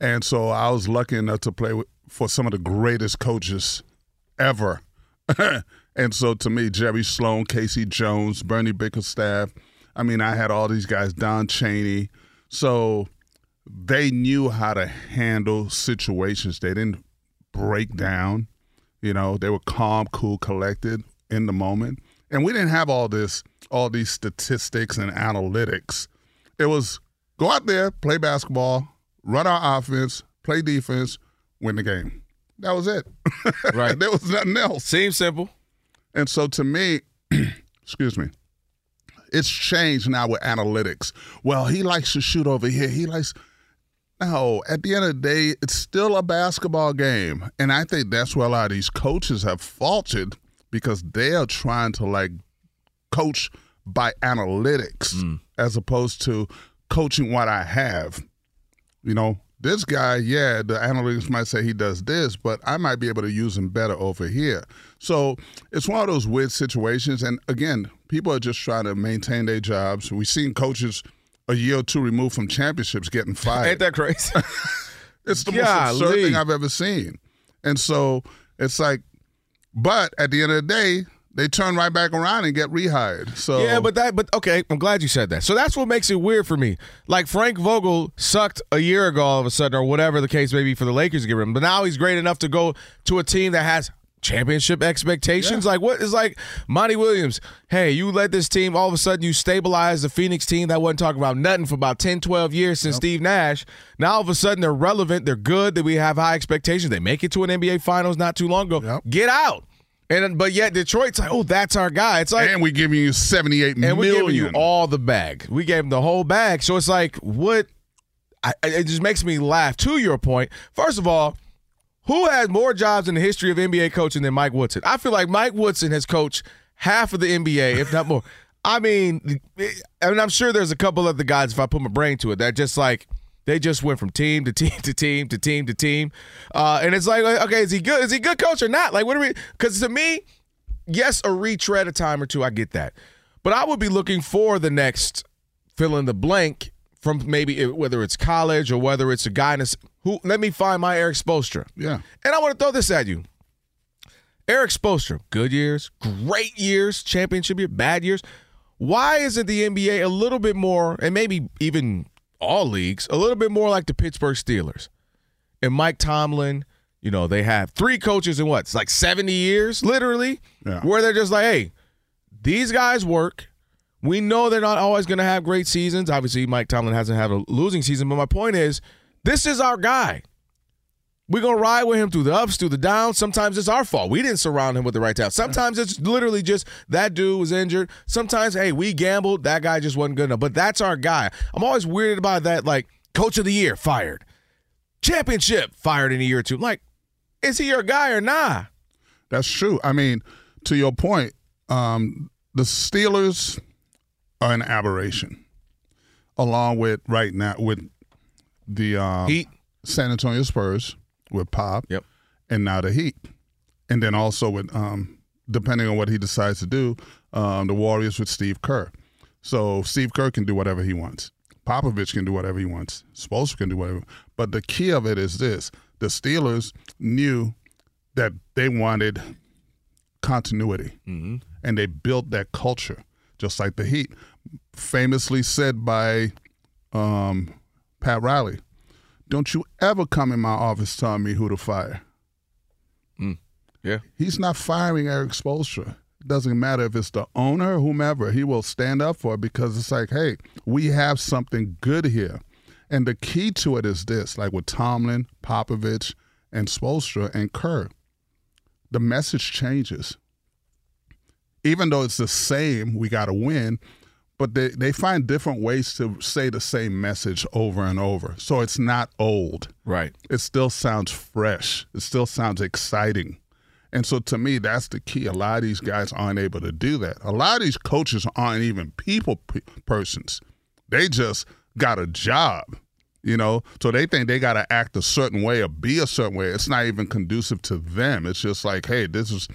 And so I was lucky enough to play with, for some of the greatest coaches ever. and so to me, Jerry Sloan, K.C. Jones, Bernie Bickerstaff, I mean, I had all these guys, Don Chaney. So they knew how to handle situations. They didn't break down. You know, they were calm, cool, collected in the moment. And we didn't have all this, all these statistics and analytics. It was go out there, play basketball, run our offense, play defense, win the game. That was it. Right. there was nothing else. Seems simple. And so to me, excuse me, it's changed now with analytics. Well, he likes to shoot over here. He likes. No, at the end of the day, it's still a basketball game. And I think that's where a lot of these coaches have faltered because they are trying to like coach by analytics mm. as opposed to coaching what I have. You know, this guy, yeah, the analytics might say he does this, but I might be able to use him better over here. So it's one of those weird situations. And again, people are just trying to maintain their jobs. We've seen coaches a year or two removed from championships getting fired. Ain't that crazy? it's the most absurd thing I've ever seen. And so it's like, but at the end of the day, they turn right back around and get rehired. So Yeah, but that, but okay, I'm glad you said that. So that's what makes it weird for me. Like Frank Vogel sucked a year ago, all of a sudden, or whatever the case may be for the Lakers to get rid of him. But now he's great enough to go to a team that has championship expectations. Like what is like Monty Williams? Hey, you led this team. All of a sudden, you stabilized the Phoenix team that wasn't talking about nothing for about 10, 12 years since Steve Nash. Now all of a sudden they're relevant. They're good. That we have high expectations. They make it to an NBA Finals not too long ago. Get out. And but yet Detroit's like, oh, that's our guy. It's like and we giving you seventy eight and million. we're giving you all the bag. We gave him the whole bag. So it's like, what? I- it just makes me laugh. To your point, first of all, who has more jobs in the history of NBA coaching than Mike Woodson? I feel like Mike Woodson has coached half of the NBA, if not more. I mean, I mean, I'm sure there's a couple of the guys, if I put my brain to it, that just like they just went from team to team to team to team to team, uh, and it's like, okay, is he good? Is he good coach or not? Like, what are we? Because to me, yes, a retread a time or two, I get that, but I would be looking for the next fill in the blank from maybe it- whether it's college or whether it's a guy in a, who. Let me find my Erik Spoelstra. Yeah. And I want to throw this at you. Erik Spoelstra, good years, great years, championship year, bad years. Why isn't the NBA a little bit more, and maybe even all leagues, a little bit more like the Pittsburgh Steelers? And Mike Tomlin, you know, they have three coaches in what? It's like 70 years, literally, Yeah. where they're just like, hey, these guys work. We know they're not always going to have great seasons. Obviously, Mike Tomlin hasn't had a losing season, but my point is, this is our guy. We're gonna ride with him through the ups, through the downs. Sometimes it's our fault. We didn't surround him with the right talent. Sometimes it's literally just that dude was injured. Sometimes, hey, we gambled. That guy just wasn't good enough. But that's our guy. I'm always weirded about that. Like, coach of the year fired, championship fired in a year or two. Like, is he your guy or nah? That's true. I mean, to your point, um, the Steelers an aberration, along with right now with the um, Heat. San Antonio Spurs with Pop, Yep. and now the Heat, and then also with um, depending on what he decides to do, um, the Warriors with Steve Kerr. So Steve Kerr can do whatever he wants. Popovich can do whatever he wants. Spoelstra can do whatever. But the key of it is this: the Steelers knew that they wanted continuity, and they built that culture, just like the Heat, famously said by um, Pat Riley. Don't you ever come in my office telling me who to fire. Yeah. He's not firing Erik Spoelstra. It doesn't matter if it's the owner, whomever. He will stand up for it because it's like, hey, we have something good here. And the key to it is this, like with Tomlin, Popovich, and Spoelstra and Kerr, the message changes. Even though it's the same, we got to win, but they, they find different ways to say the same message over and over. So it's not old Right. it still sounds fresh. It still sounds exciting. And so to me, that's the key. A lot of these guys aren't able to do that. A lot of these coaches aren't even people p- persons. They just got a job, you know? So they think they got to act a certain way or be a certain way. It's not even conducive to them. It's just like, hey, this is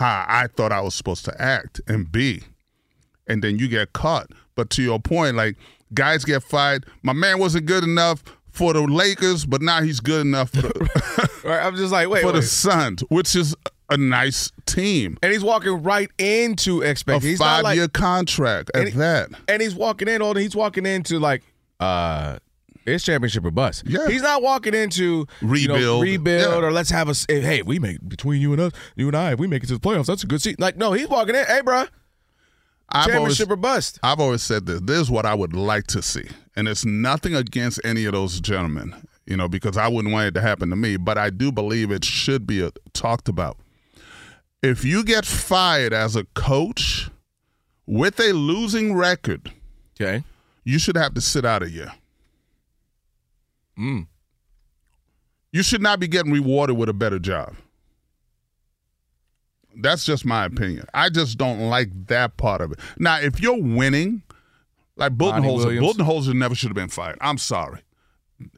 how I thought I was supposed to act and be. and then you get caught. But to your point, like guys get fired. My man wasn't good enough for the Lakers, but now he's good enough for the, Right, I'm just like, wait, for wait. the Suns, which is a nice team. and he's walking right into A expectations. He's not five like, year contract at And he- that. and he's walking in on. He's walking into like, uh, it's championship or bust. Yeah. he's not walking into you know, Rebuild. rebuild, Yeah. or let's have a. s- Hey, we make between you and us, you and I, if we make it to the playoffs, that's a good seat. Like, no, he's walking in. Hey, bro. I've always, championship or bust. I've always said this. This is what I would like to see. And it's nothing against any of those gentlemen, you know, because I wouldn't want it to happen to me, but I do believe it should be uh talked about. If you get fired as a coach with a losing record, Okay. you should have to sit out a year. Mm. You should not be getting rewarded with a better job. That's just my opinion. I just don't like that part of it. Now, if you're winning, like Budenholzer. Budenholzer never should have been fired. I'm sorry.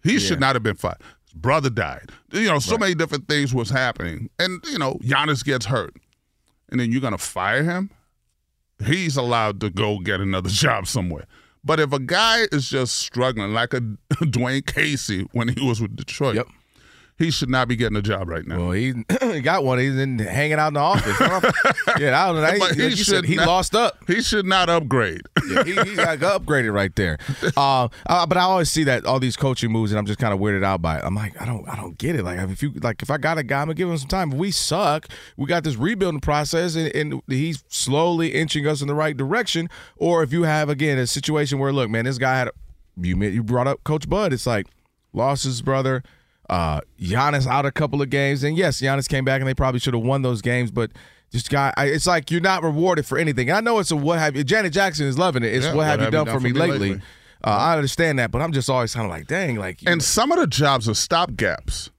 He should not have been fired. His brother died. You know, so many different things was happening. And, you know, Giannis gets hurt. And then you're going to fire him? He's allowed to go get another job somewhere. But if a guy is just struggling, like a Dwane Casey when he was with Detroit, Yep. He should not be getting a job right now. Well, he, got one. He's in hanging out in the office. yeah, I don't know. He, like he you said, should he not- lost up. He should not upgrade. Yeah, he, he got upgraded right there. Uh, uh, but I always see that all these coaching moves, and I'm just kind of weirded out by it. I'm like, I don't, I don't get it. Like, if you like, if I got a guy, I'm gonna give him some time. If we suck, we got this rebuilding process, and, and he's slowly inching us in the right direction. Or if you have again a situation where, look, man, this guy had, a, you you brought up Coach Bud. It's like lost his brother. Uh, Giannis out a couple of games, and yes, Giannis came back, and they probably should have won those games, but. Just guy, I, it's like you're not rewarded for anything. And I know it's a what have you. Janet Jackson is loving it. It's Yeah, what have you done, for me lately? lately? Uh, I understand that, but I'm just always kind of like, dang, like, and some of the jobs are stopgaps.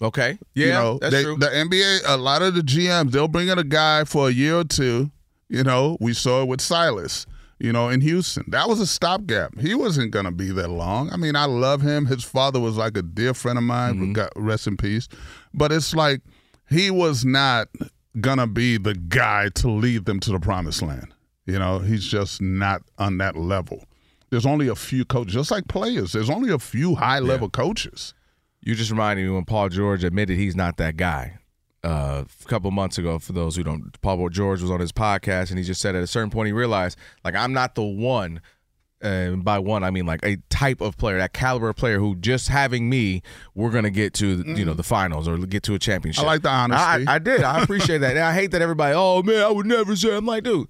know, okay, yeah, you know, that's they, true. the NBA, a lot of the GMs, they'll bring in a guy for a year or two. You know, we saw it with Silas. You know, in Houston, that was a stopgap. He wasn't gonna be that long. I mean, I love him. His father was like a dear friend of mine. Mm-hmm. God rest in peace. But it's like he was not gonna be the guy to lead them to the promised land. You know, he's just not on that level. There's only a few coaches, just like players. There's only a few high level coaches. you just reminded me when Paul George admitted he's not that guy. Uh, a couple months ago, for those who don't, Paul George was on his podcast, and he just said at a certain point he realized, like, I'm not the one. And by one, I mean like a type of player, that caliber of player who just having me, we're gonna get to you know the finals or get to a championship. I like the honesty. I, I did. I appreciate that. And I hate that everybody. Oh man, I would never say. I'm like, dude,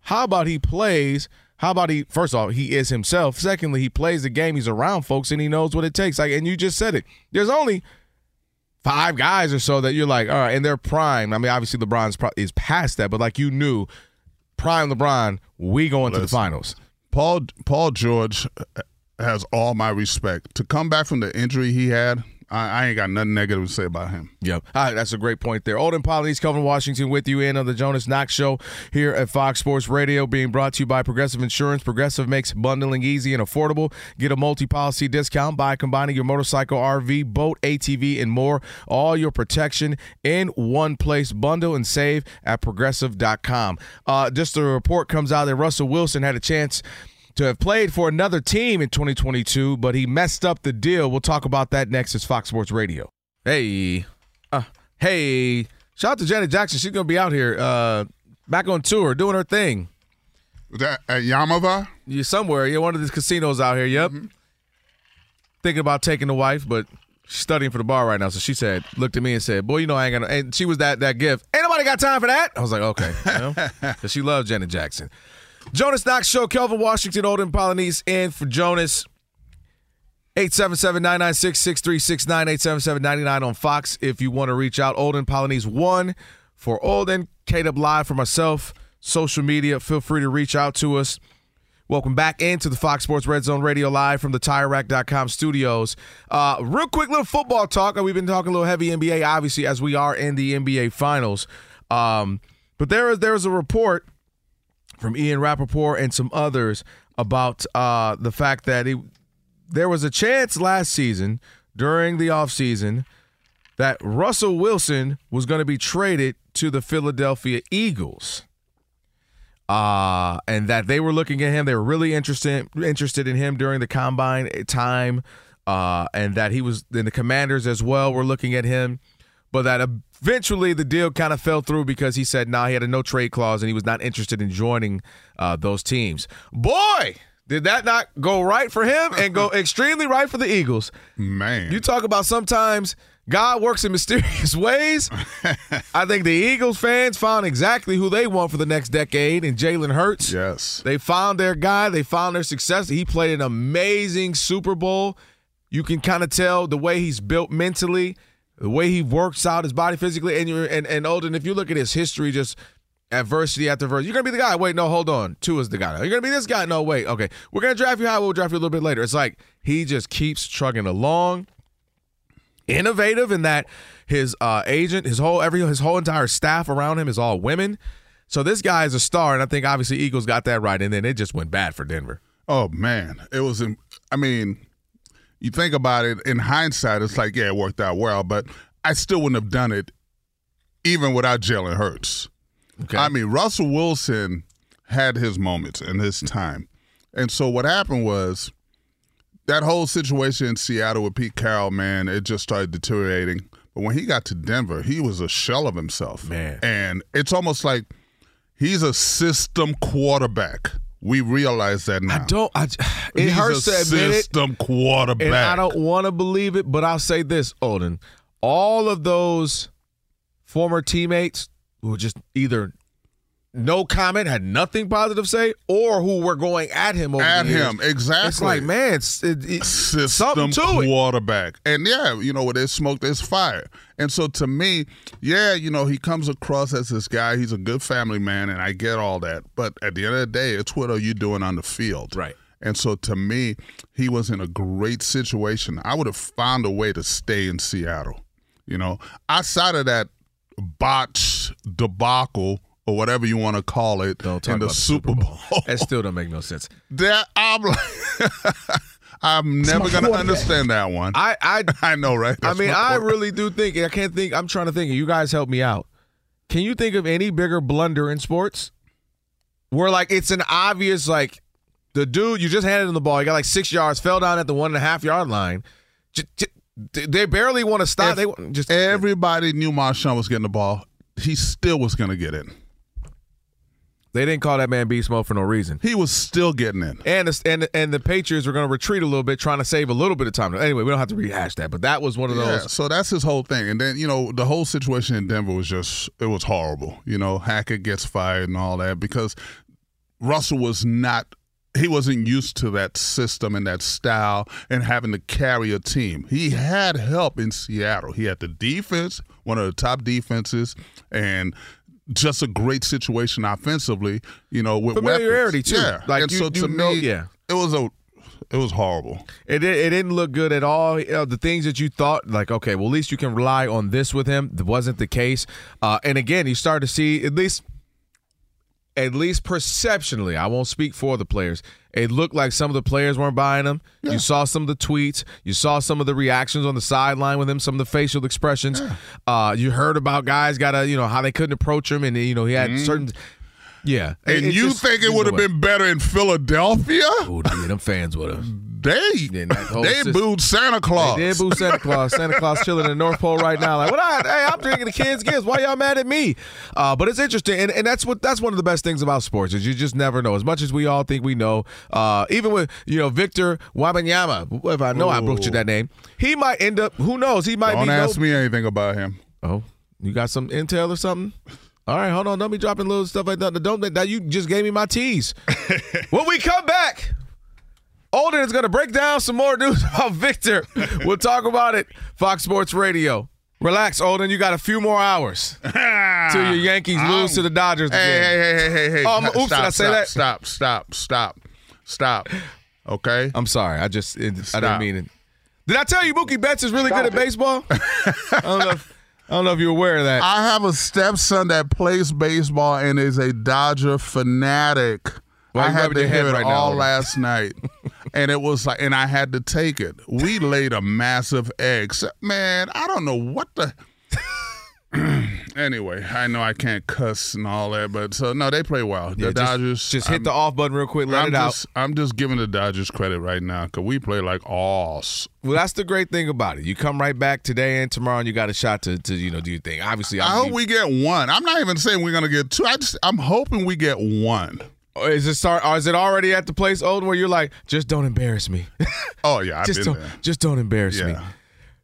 how about he plays? How about he? First off, he is himself. Secondly, he plays the game. He's around folks, and he knows what it takes. Like, and you just said it. There's only five guys or so that you're like, all right, and they're prime. I mean, obviously LeBron's pro- is past that, but like you knew, prime LeBron, we going to the finals. Paul Paul George has all my respect. To come back from the injury he had, I, I ain't got nothing negative to say about him. Yep. All right, that's a great point there. Olden Polynice, Kelvin Washington with you in on the Jonas Knox Show here at Fox Sports Radio, being brought to you by Progressive Insurance. Progressive makes bundling easy and affordable. Get a multi-policy discount by combining your motorcycle, RV, boat, ATV, and more. All your protection in one place. Bundle and save at progressive.com. Uh, just a report comes out that Russell Wilson had a chance to have played for another team in 2022, but he messed up the deal. We'll talk about that next as Fox Sports Radio. Hey, uh, hey, shout out to Janet Jackson. She's gonna be out here, uh, back on tour, doing her thing. Was that at Yaamava? You somewhere? Yeah, one of these casinos out here. Yep. Thinking about taking the wife, but she's studying for the bar right now. So she said, looked at me and said, "Boy, you know I ain't gonna." And she was that that gift. Ain't nobody got time for that. I was like, okay, you know? 'Cause she loves Janet Jackson. Jonas Knox Show, Kelvin Washington, Olden Polynice in for Jonas. 877-996-6369, 877-99 on Fox if you want to reach out. Olden Polynice 1 for Olden. K-Dub Live for myself. Social media, feel free to reach out to us. Welcome back into the Fox Sports Red Zone Radio Live from the TireRack.com studios. Uh, real quick little football talk. We've been talking a little heavy NBA, obviously, as we are in the NBA Finals. Um, but there is there is a report from Ian Rapoport and some others about uh, the fact that it, there was a chance last season during the offseason that Russell Wilson was going to be traded to the Philadelphia Eagles. uh, and that they were looking at him. They were really interested interested in him during the combine time, uh, and that he was. And the Commanders as well were looking at him, but that eventually the deal kind of fell through because he said, "Nah, he had a no trade clause, and he was not interested in joining uh, those teams." Boy. Did that not go right for him and go extremely right for the Eagles? Man. You talk about sometimes God works in mysterious ways. I think the Eagles fans found exactly who they want for the next decade in Jalen Hurts. Yes. They found their guy, they found their success. He played an amazing Super Bowl. You can kind of tell the way he's built mentally, the way he works out his body physically. And you're and, and Olden, if you look at his history, just adversity after adversity. You're gonna be the guy. Wait, no, hold on. Two is the guy. You're gonna be this guy. No, wait. Okay, we're gonna draft you high. We'll draft you a little bit later. It's like he just keeps trucking along. Innovative in that his uh, agent, his whole every his whole entire staff around him is all women. So this guy is a star, and I think obviously Eagles got that right, and then it just went bad for Denver. Oh man, it was. I mean, you think about it in hindsight, it's like yeah, it worked out well, but I still wouldn't have done it even without Jalen Hurts. Okay. I mean, Russell Wilson had his moments in his time. And so what happened was that whole situation in Seattle with Pete Carroll, man, it just started deteriorating. But when he got to Denver, he was a shell of himself. Man. And it's almost like he's a system quarterback. We realize that now. I don't. I, it He's hurts a to admit it, system quarterback. and I don't want to believe it, but I'll say this, Olden. all of those former teammates who were just either no comment, had nothing positive to say, or who were going at him over At him, exactly. It's like, man, it's it, it, system something to it. quarterback. And yeah, you know, where there's smoke, there's fire. And so to me, yeah, you know, he comes across as this guy. He's a good family man, and I get all that. But at the end of the day, it's what are you doing on the field? Right. And so to me, he was in a great situation. I would have found a way to stay in Seattle. You know, outside of that botch debacle or whatever you want to call it Don't talk in the about the Super Super Bowl. that still don't make no sense. That I'm like, I'm never gonna understand that one. I I I know, right? I mean, I really do think I can't think. I'm trying to think. You guys help me out. Can you think of any bigger blunder in sports where like it's an obvious like the dude you just handed him the ball, he got like six yards, fell down at the one and a half yard line. J- j- they barely want to stop. If they just everybody knew Marshawn was getting the ball. He still was going to get in. They didn't call that man beast mode for no reason. He was still getting in. And the, and and the Patriots were going to retreat a little bit, trying to save a little bit of time. Anyway, we don't have to rehash that, but that was one of those. Yeah, so that's his whole thing. And then, you know, the whole situation in Denver was just, it was horrible. You know, Hackett gets fired and all that because Russell was not, he wasn't used to that system and that style and having to carry a team. He had help in Seattle. He had the defense, one of the top defenses, and just a great situation offensively, you know, with Familiarity, weapons. too. Yeah. Like, and you- so you to know- me, yeah. it was a, it was horrible. It, it didn't look good at all. You know, the things that you thought, like, okay, well, at least you can rely on this with him. That wasn't the case. Uh, and again, you start to see at least, at least perceptionally. I won't speak for the players. It looked like some of the players weren't buying him. You saw some of the tweets. You saw some of the reactions on the sideline with him. Some of the facial expressions. Uh, you heard about guys got to, you know, how they couldn't approach him, and you know he had certain. Yeah. And It- you just- think it would have been better in Philadelphia? Ooh, yeah, them fans would have. They they system- booed Santa Claus. They did boo Santa Claus. Santa Claus chilling in the North Pole right now. Like, what? I, hey, I'm drinking the kids' gifts. Why y'all mad at me? Uh, but it's interesting, and, and that's what that's one of the best things about sports is you just never know. As much as we all think we know, uh, even with you know Victor Wabanyama, if I know I butchered that name, he might end up. Who knows? He might Don't be. ask no, me anything about him. Oh, you got some intel or something? All right, hold on. Don't be dropping little stuff like that. Don't that you just gave me my tease. when we come back, Olden is going to break down some more news about Victor. We'll talk about it. Fox Sports Radio. Relax, Olden. You got a few more hours till your Yankees lose to the Dodgers. Hey, again. hey, hey, hey, hey, hey. Oh, I'm- Stop, oops, did I say stop, that? Stop, stop, stop, stop. Okay? I'm sorry. I just it, I Stop. didn't mean it. Did I tell you Mookie Betts is really good at baseball? I don't know. If, I don't know if you're aware of that. I have a stepson that plays baseball and is a Dodger fanatic. Why I had to hear it right now, all Olden? last night. And it was like, and I had to take it. We laid a massive egg. So- Man, I don't know what the. Anyway, I know I can't cuss and all that, but so no, they play well. The Yeah, Dodgers just hit the off button real quick, let I'm it out. just, I'm just giving the Dodgers credit right now because we play like ass. Well, that's the great thing about it. You come right back today and tomorrow, and you got a shot to, to you know do your thing. Obviously, I I'm- hope we get one. I'm not even saying we're gonna get two. I just, I'm hoping we get one. Is it start? Or is it already at the place, old, where you're like, just don't embarrass me. Oh yeah, I've just been don't, there. just don't embarrass me.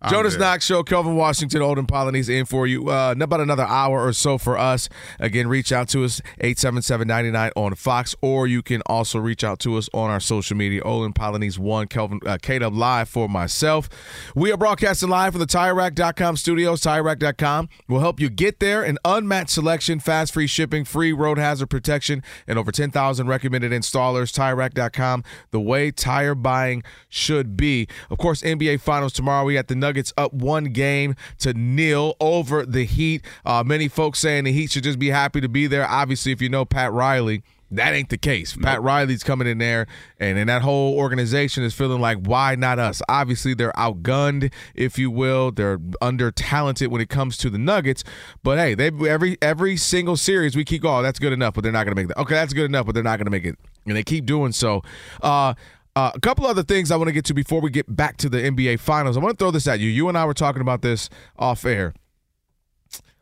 I'm Jonas. Knox Show, Kelvin Washington, Olden Polynice in for you. Uh, about another hour or so for us. Again, reach out to us, 877-99 on Fox, or you can also reach out to us on our social media, Olden Polynice 1, Kelvin, uh, K-Dub Live for myself. We are broadcasting live from the TireRack.com studios. TireRack.com will help you get there. An unmatched selection, fast free shipping, free road hazard protection, and over 10,000 recommended installers. TireRack.com, the way tire buying should be. Of course, NBA Finals tomorrow. We got the Nuggets up one game to nil over the Heat. Uh, many folks saying the Heat should just be happy to be there. Obviously, if you know Pat Riley, that ain't the case. Pat Riley's coming in there, and, and that whole organization is feeling like, why not us? Obviously, they're outgunned, if you will. They're under talented when it comes to the Nuggets. But hey, they every every single series we keep going. Oh, that's good enough, but they're not going to make that. Okay, that's good enough, but they're not going to make it, and they keep doing so. Uh, uh, a couple other things I want to get to before we get back to the NBA Finals. I want to throw this at you. You and I were talking about this off air.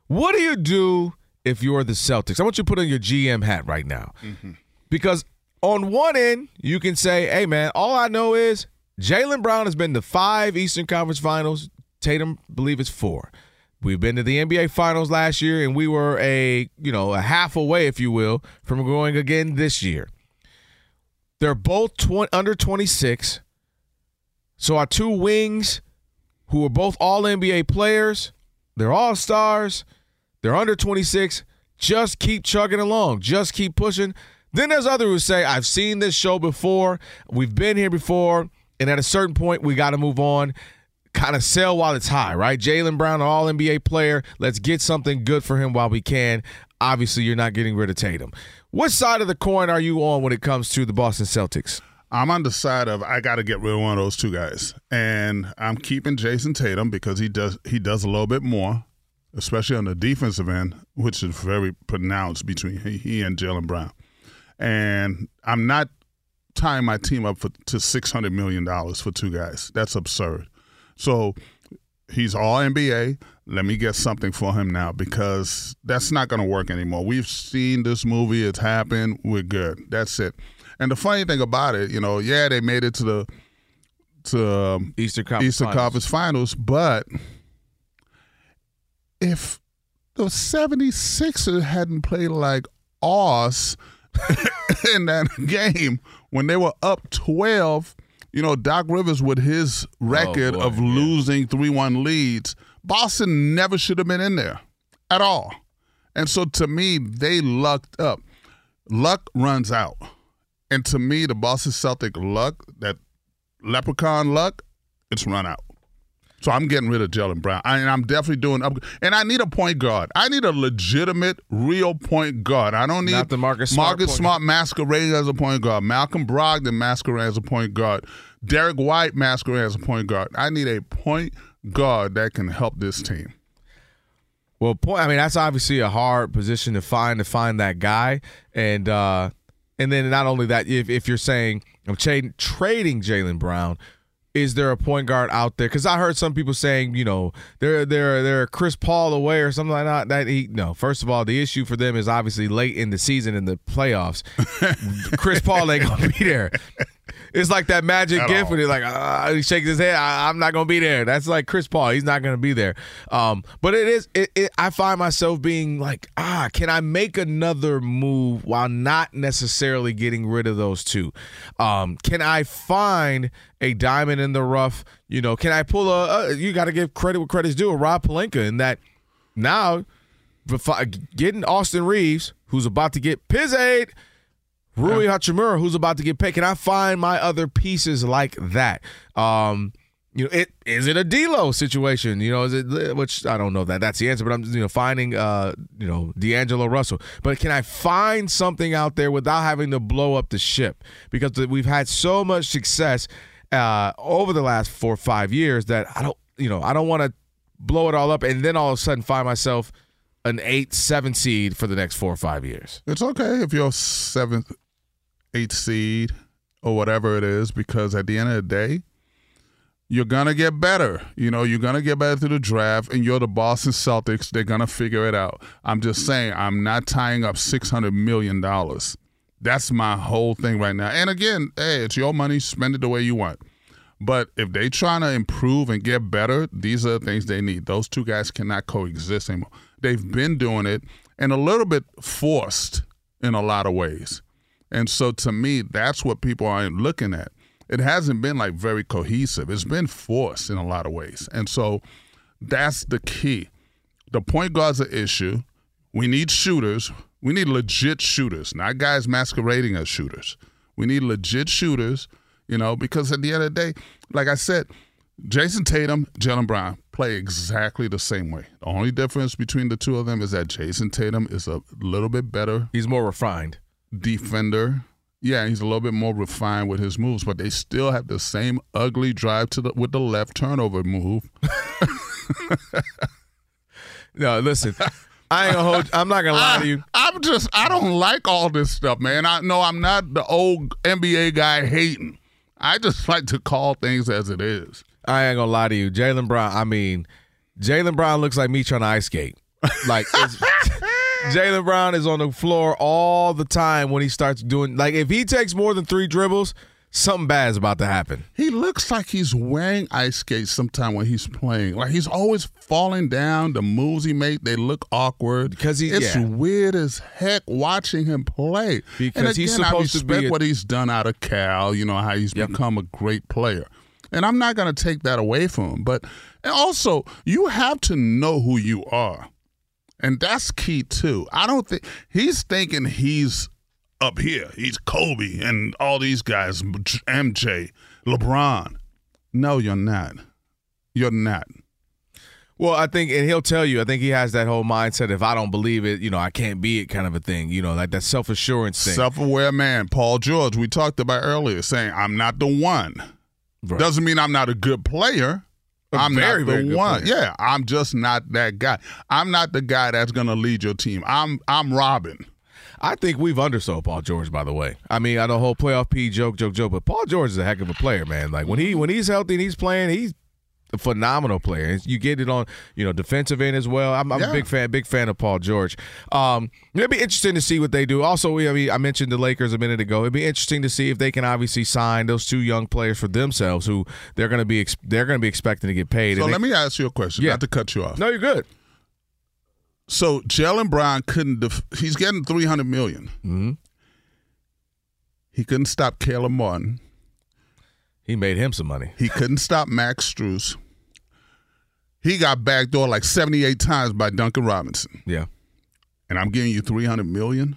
What do you do if you're the Celtics? I want you to put on your GM hat right now. Because on one end, you can say, hey, man, all I know is Jaylen Brown has been to five Eastern Conference Finals. Tatum, believe it's four. We've been to the NBA Finals last year, and we were a, you know, a half away, if you will, from going again this year. They're both tw- under 26. So our two wings, who are both all NBA players, they're all stars. They're under 26. Just keep chugging along. Just keep pushing. Then there's others who say, I've seen this show before. We've been here before. And at a certain point, we got to move on. Kind of sell while it's high, right? Jaylen Brown, all NBA player. Let's get something good for him while we can. Obviously, you're not getting rid of Tatum. What side of the coin are you on when it comes to the Boston Celtics? I'm on the side of I got to get rid of one of those two guys, and I'm keeping Jayson Tatum because he does he does a little bit more, especially on the defensive end, which is very pronounced between he, and Jaylen Brown. And I'm not tying my team up for to six hundred million dollars for two guys. That's absurd. So he's all NBA. Let me get something for him now because that's not going to work anymore. We've seen this movie. It's happened. We're good. That's it. And the funny thing about it, you know, yeah, they made it to the to um, Eastern Conference Eastern Finals. Conference Finals, but if the 76ers hadn't played like us in that game when they were up 12, you know, Doc Rivers with his oh, record boy, of yeah. losing 3 1 leads, Boston never should have been in there at all. And so to me, they lucked up. Luck runs out. And to me, the Boston Celtic luck, that leprechaun luck, it's run out. So I'm getting rid of Jaylen Brown. I, and I'm definitely doing up. And I need a point guard. I need a legitimate, real point guard. I don't need Not the Marcus Smart Marcus Smart masquerade as a point guard. Malcolm Brogdon masquerade as a point guard. Derrick White masquerade as a point guard. I need a point guard that can help this team. Well, point. I mean, that's obviously a hard position to find to find that guy, and uh, and then not only that, if if you're saying I'm tra- trading Jaylen Brown, is there a point guard out there? Because I heard some people saying, you know, they're they're they're Chris Paul away or something like that. That he no. First of all, the issue for them is obviously late in the season in the playoffs. Chris Paul ain't gonna be there. It's like that magic At gift all. when he's like, uh, he shakes his head. I, I'm not gonna be there. That's like Chris Paul. He's not gonna be there. Um, but it is. It, it, I find myself being like, ah, can I make another move while not necessarily getting rid of those two? Um, can I find a diamond in the rough? You know, can I pull a? Uh, you got to give credit where credit's due. A Rob Pelinka in that now, getting Austin Reaves, who's about to get Pizzade. Rui Hachimura, who's about to get paid. Can I find my other pieces like that? Um, you know, it is it a D'Lo situation? You know, is it which I don't know that that's the answer, but I'm you know finding uh you know D'Angelo Russell. But can I find something out there without having to blow up the ship? Because we've had so much success uh over the last four or five years that I don't you know I don't want to blow it all up and then all of a sudden find myself an eight, seven seed for the next four or five years. It's okay if you're seventh, eighth seed or whatever it is, because at the end of the day, you're gonna get better. You know, you're gonna get better through the draft, and you're the Boston Celtics. They're gonna figure it out. I'm just saying, I'm not tying up six hundred million dollars. That's my whole thing right now. And again, hey, it's your money. Spend it the way you want. But if they trying to improve and get better, these are the things they need. Those two guys cannot coexist anymore. They've been doing it and a little bit forced in a lot of ways. And so to me, that's what people are looking at. It hasn't been like very cohesive. It's been forced in a lot of ways. And so that's the key. The point guard's an issue. We need shooters. We need legit shooters, not guys masquerading as shooters. We need legit shooters, you know, because at the end of the day, like I said, Jayson Tatum, Jaylen Brown play exactly the same way. The only difference between the two of them is that Jayson Tatum is a little bit better. He's more refined defender. Yeah, he's a little bit more refined with his moves, but they still have the same ugly drive to the with the left turnover move. no, listen. I ain't gonna hold. I'm not gonna lie I, to you. I'm just. I don't like all this stuff, man. I know I'm not the old NBA guy hating. I just like to call things as it is. I ain't gonna lie to you, Jaylen Brown. I mean, Jaylen Brown looks like me trying to ice skate. Like Jalen Brown is on the floor all the time when he starts doing. Like if he takes more than three dribbles, something bad is about to happen. He looks like he's wearing ice skates sometime when he's playing. Like he's always falling down. The moves he made, they look awkward. Because he, it's yeah. weird as heck watching him play. Because and again, he's supposed I to be a- what he's done out of Cal. You know how he's Yep. become a great player. And I'm not going to take that away from him. But also, you have to know who you are. And that's key too. I don't think he's thinking he's up here. He's Kobe and all these guys, MJ, LeBron. No, you're not. You're not. Well, I think, and he'll tell you. I think he has that whole mindset. If I don't believe it, you know, I can't be it, kind of a thing. You know, like that self assurance thing. Self-aware man, Paul George. We talked about earlier, saying I'm not the one. Right. Doesn't mean I'm not a good player. I'm very, not the very one. player. Yeah, I'm just not that guy. I'm not the guy that's going to lead your team. I'm I'm Robin. I think we've undersold Paul George. By the way, I mean, I know whole playoff P joke, joke, joke, but Paul George is a heck of a player, man. Like when he when he's healthy and he's playing, he's phenomenal player. You get it on, you know, defensive end as well. I'm, I'm Yeah. a big fan, big fan of Paul George. Um, it'd be interesting to see what they do. Also, I mean, I mentioned the Lakers a minute ago. It'd be interesting to see if they can obviously sign those two young players for themselves, who they're going to be ex- they're going to be expecting to get paid. So And let they- me ask you a question, Yeah. not to cut you off. no, you're good. So Jaylen Brown couldn't. Def- he's getting three hundred million. Mm-hmm. He couldn't stop Caleb Martin. He made him some money. He couldn't stop Max Strus. He got backdoored like seventy eight times by Duncan Robinson, Yeah. and I'm giving you three hundred million.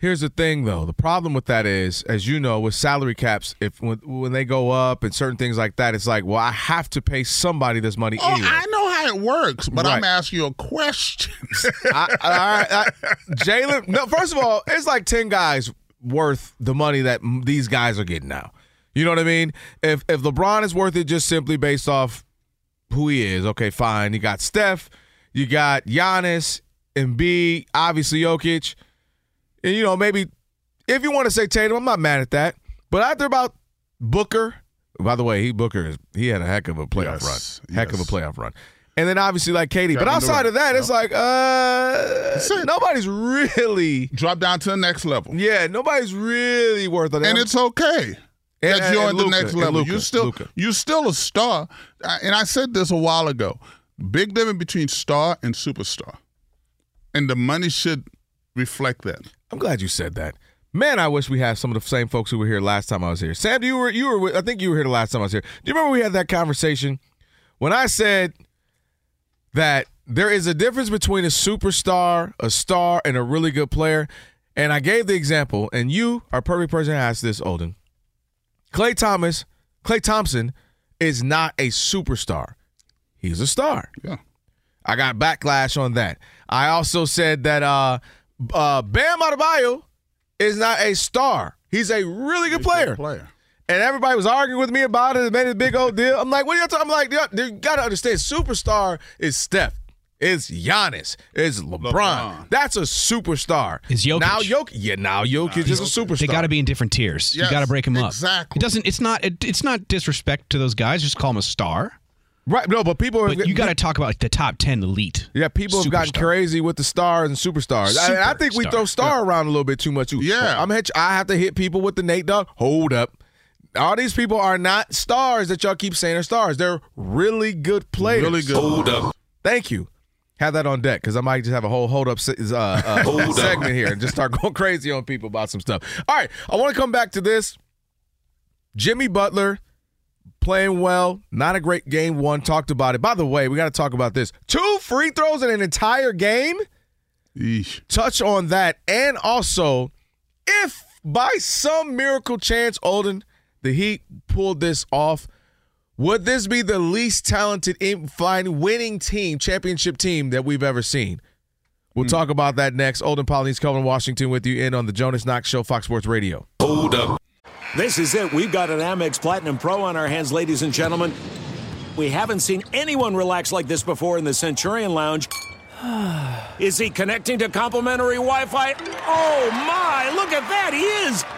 Here's the thing, though. The problem with that is, as you know, with salary caps, if when, when they go up and certain things like that, it's like, well, I have to pay somebody this money Oh, anyway. I know how it works, but I'm asking you a question. Jaylen. No, first of all, it's like ten guys worth the money that these guys are getting now. You know what I mean? If if LeBron is worth it just simply based off who he is, okay, fine. You got Steph, you got Giannis, Embiid, obviously Jokic, and you know maybe if you want to say Tatum, I'm not mad at that. But after about Booker, by the way, he Booker is he had a heck of a playoff Yes, run, heck of a playoff run. And then obviously like KD, but outside of that, it's like uh, it. nobody's really, Drop down to the next level, yeah, nobody's really worth it. and it's okay. And- that you're at the next level. Luka, you still Luka. you still a star. And I said this a while ago. Big difference between star and superstar. And the money should reflect that. I'm glad you said that. Man, I wish we had some of the same folks who were here last time I was here. Sam, you were you were I think you were here the last time I was here. Do you remember we had that conversation when I said that there is a difference between a superstar, a star, and a really good player? And I gave the example, and you are a perfect person to ask this, Olden. Clay Thomas, Klay Thompson is not a superstar. He's a star. Yeah. I got backlash on that. I also said that uh, uh, Bam Adebayo is not a star. He's a really good player. Player. And everybody was arguing with me about it and made it a big old deal. I'm like, what are you talking? I'm like, you got to understand, superstar is Steph. It's Giannis. It's LeBron. LeBron. That's a superstar. Is Jokic. Now Jokic. Yeah, now Jokic is a superstar. They got to be in different tiers. Yes, you got to break them up. exactly. It doesn't. It's not. It, it's not disrespect to those guys. Just call them a star. right. No, but people. But you got to talk about like the top ten elite. Yeah, people have gotten crazy with the stars and superstars. I, I think we Superstar. throw star around a little bit too much. Too. Yeah. I'm hit, I have to hit people with the Nate Dogg. Hold up. All these people are not stars that y'all keep saying are stars. They're really good players. Really good. Hold up. Thank you. Have that on deck because I might just have a whole hold up uh, uh, segment here and just start going crazy on people about some stuff. All right, I want to come back to this. Jimmy Butler playing well, not a great game one. Talked about it. By the way, we got to talk about this. Two free throws in an entire game. Yeesh. Touch on that, and also, if by some miracle chance, Olden, the Heat pulled this off. Would this be the least talented in fine winning team, championship team that we've ever seen? We'll hmm. talk about that next. Olden Polynice, Kelvin Washington with you in on the Jonas Knox Show, Fox Sports Radio. Hold up. This is it. We've got an Amex Platinum Pro on our hands, ladies and gentlemen. We haven't seen anyone relax like this before in the Centurion Lounge. Is he connecting to complimentary Wi Fi? Oh my, look at that, he is!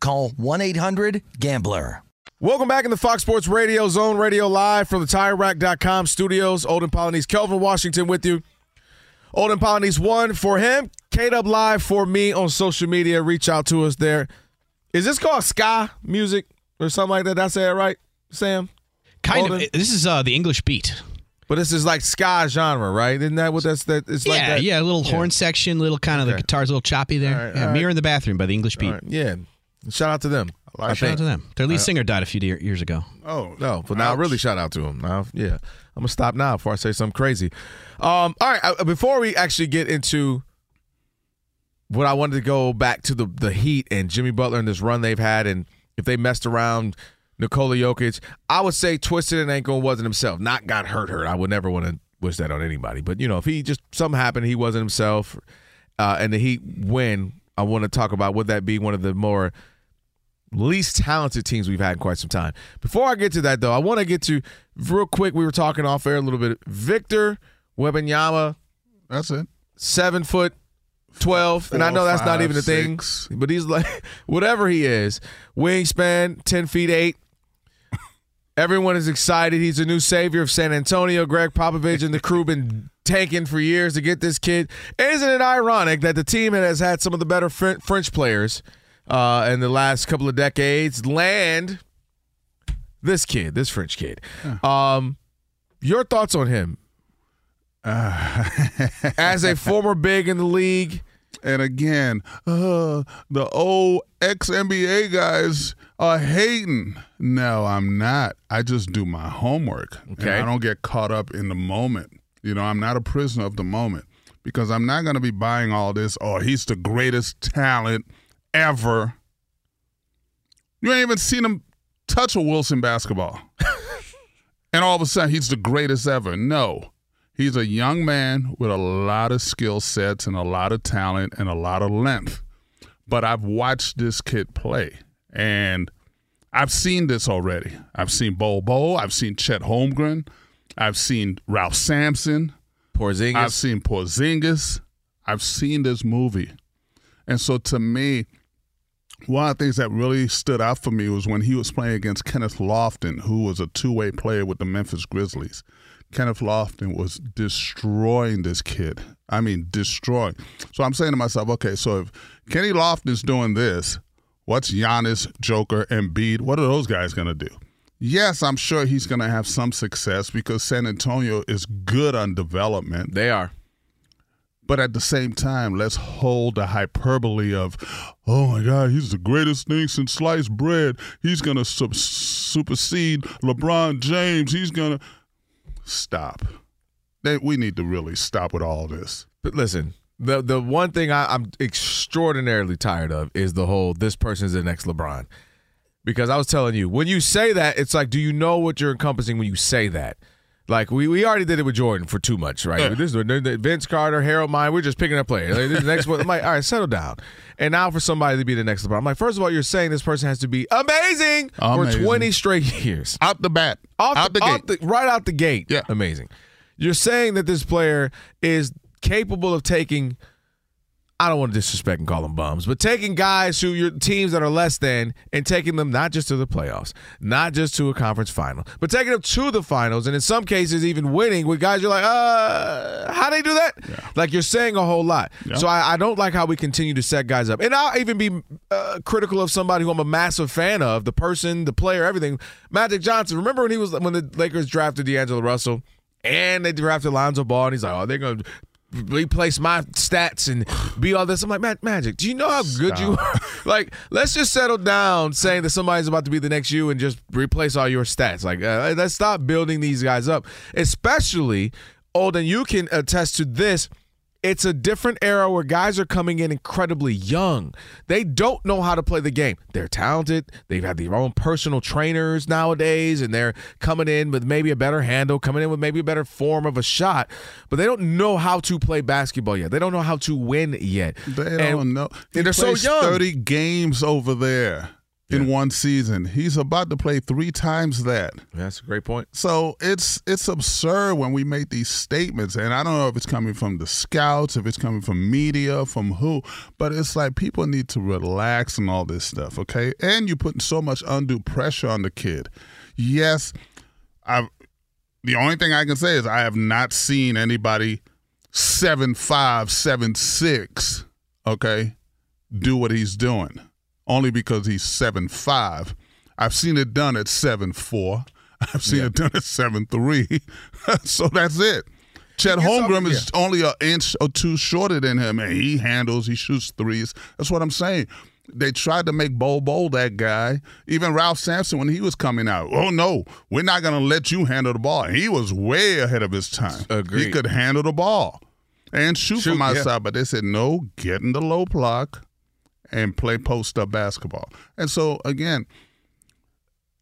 call 1-800-GAMBLER. Welcome back in the Fox Sports Radio Zone Radio Live from the TireRack.com studios. Olden Polynice, Kelvin Washington with you. Olden Polynice one for him. K-Dub Live for me on social media. Reach out to us there. Is this called ska music or something like that? Did I say it right, Sam? Kind Olden? of. This is uh, the English beat. But this is like ska genre, right? Isn't that what that's that? It's like yeah, that. yeah. A little horn section, little kind of Okay. the guitar's a little choppy there. All right, yeah, all right. Mirror in the Bathroom by the English beat. All right, Yeah. Shout out to them. I Shout out to them. Their lead Uh, singer died a few de- years ago. Oh No, but now Ouch. really shout out to him. Now, yeah, I'm gonna stop now before I say something crazy. Um, all right, uh, before we actually get into what I wanted to go back to the the Heat and Jimmy Butler and this run they've had, and if they messed around Nikola Jokic, I would say twisted an ankle and wasn't himself. Not got hurt, hurt. I would never want to wish that on anybody. But you know, if he just something happened, he wasn't himself, uh, and the Heat win. I want to talk about would that be one of the more least talented teams we've had in quite some time. Before I get to that, though, I want to get to real quick. We were talking off air a little bit. Victor Wembanyama, That's it. seven foot twelve, and I know that's not even a thing, but he's like whatever he is, wingspan ten feet eight. Everyone is excited. He's a new savior of San Antonio. Gregg Popovich and the crew been tanking for years to get this kid. Isn't it ironic that the team that has had some of the better French players uh, in the last couple of decades land this kid, this French kid? Um, your thoughts on him as a former big in the league? And again, uh, the old ex NBA guys are hating. No, I'm not. I just do my homework. Okay. I don't get caught up in the moment. You know, I'm not a prisoner of the moment because I'm not going to be buying all this. Oh, he's the greatest talent ever. You ain't even seen him touch a Wilson basketball. and all of a sudden, he's the greatest ever. No. He's a young man with a lot of skill sets and a lot of talent and a lot of length. But I've watched this kid play and I've seen this already. I've seen Bol Bol, I've seen Chet Holmgren, I've seen Ralph Sampson, Porzingis. I've seen Porzingis, I've seen this movie. And so to me, one of the things that really stood out for me was when he was playing against Kenneth Lofton, who was a two way player with the Memphis Grizzlies. Kenneth Lofton was destroying this kid. I mean, destroying. So I'm saying to myself, okay, so if Kenny Lofton's doing this, what's Giannis, Joker, Embiid? What are those guys going to do? Yes, I'm sure he's going to have some success because San Antonio is good on development. They are. But at the same time, let's hold the hyperbole of, oh my God, he's the greatest thing since sliced bread. He's going to sub- supersede LeBron James. He's going to stop. They, we need to really stop with all this. But listen, the the one thing I, I'm extraordinarily tired of is the whole this person's the next LeBron. Because I was telling you, when you say that, it's like, do you know what you're encompassing when you say that? Like we, we already did it with Jordan for too much, right? Yeah. This is Vince Carter, Harold Miner. We're just picking up players. Like, this is the next one. I'm like, all right, settle down. And now for somebody to be the next LeBron, I'm like, first of all, you're saying this person has to be amazing, Amazing. for 20 straight years, Out the bat. off out the, off gate. the- right out the gate. Yeah. amazing. You're saying that this player is capable of taking. I don't want to disrespect and call them bums, but taking guys who your teams that are less than and taking them not just to the playoffs, not just to a conference final, but taking them to the finals, and in some cases even winning with guys you're like, uh, how they do that? Like you're saying a whole lot. So I, I don't like how we continue to set guys up, and I'll even be uh, critical of somebody who I'm a massive fan of, the person, the player, everything. Magic Johnson. Remember when he was when the Lakers drafted D'Angelo Russell? And they drafted Lonzo Ball, and he's like, "Oh, they're gonna replace my stats and be all this." I'm like, "Ma- "Magic, do you know how good you are? like, let's just settle down saying that somebody's about to be the next you and just replace all your stats. Like, uh, let's stop building these guys up. Especially, Olden, you can attest to this. It's a different era where guys are coming in incredibly young. They don't know how to play the game. They're talented. They've had their own personal trainers nowadays, and they're coming in with maybe a better handle, coming in with maybe a better form of a shot, but they don't know how to play basketball yet. They don't know how to win yet. They And- don't know. He and they're so young. 30 games over there in one season. He's about to play three times that. That's a great point. So it's it's absurd when we make these statements, and I don't know if it's coming from the scouts, if it's coming from media, from who, but it's like people need to relax and all this stuff, okay? And you're putting so much undue pressure on the kid. Yes, I've. The only thing I can say is I have not seen anybody seven five, seven six, okay, do what he's doing. Only because he's seven five. I've seen it done at seven four. I've seen it done at seven three. so that's it. Chet He Holmgren over- is only an inch or two shorter than him, and he handles, he shoots threes. That's what I'm saying. They tried to make Bol Bol that guy. Even Ralph Sampson when he was coming out. Oh no, we're not gonna let you handle the ball. He was way ahead of his time. He could handle the ball and shoot, Shoot, from yeah. outside, but they said no, get in the low block and play post up basketball. And so again,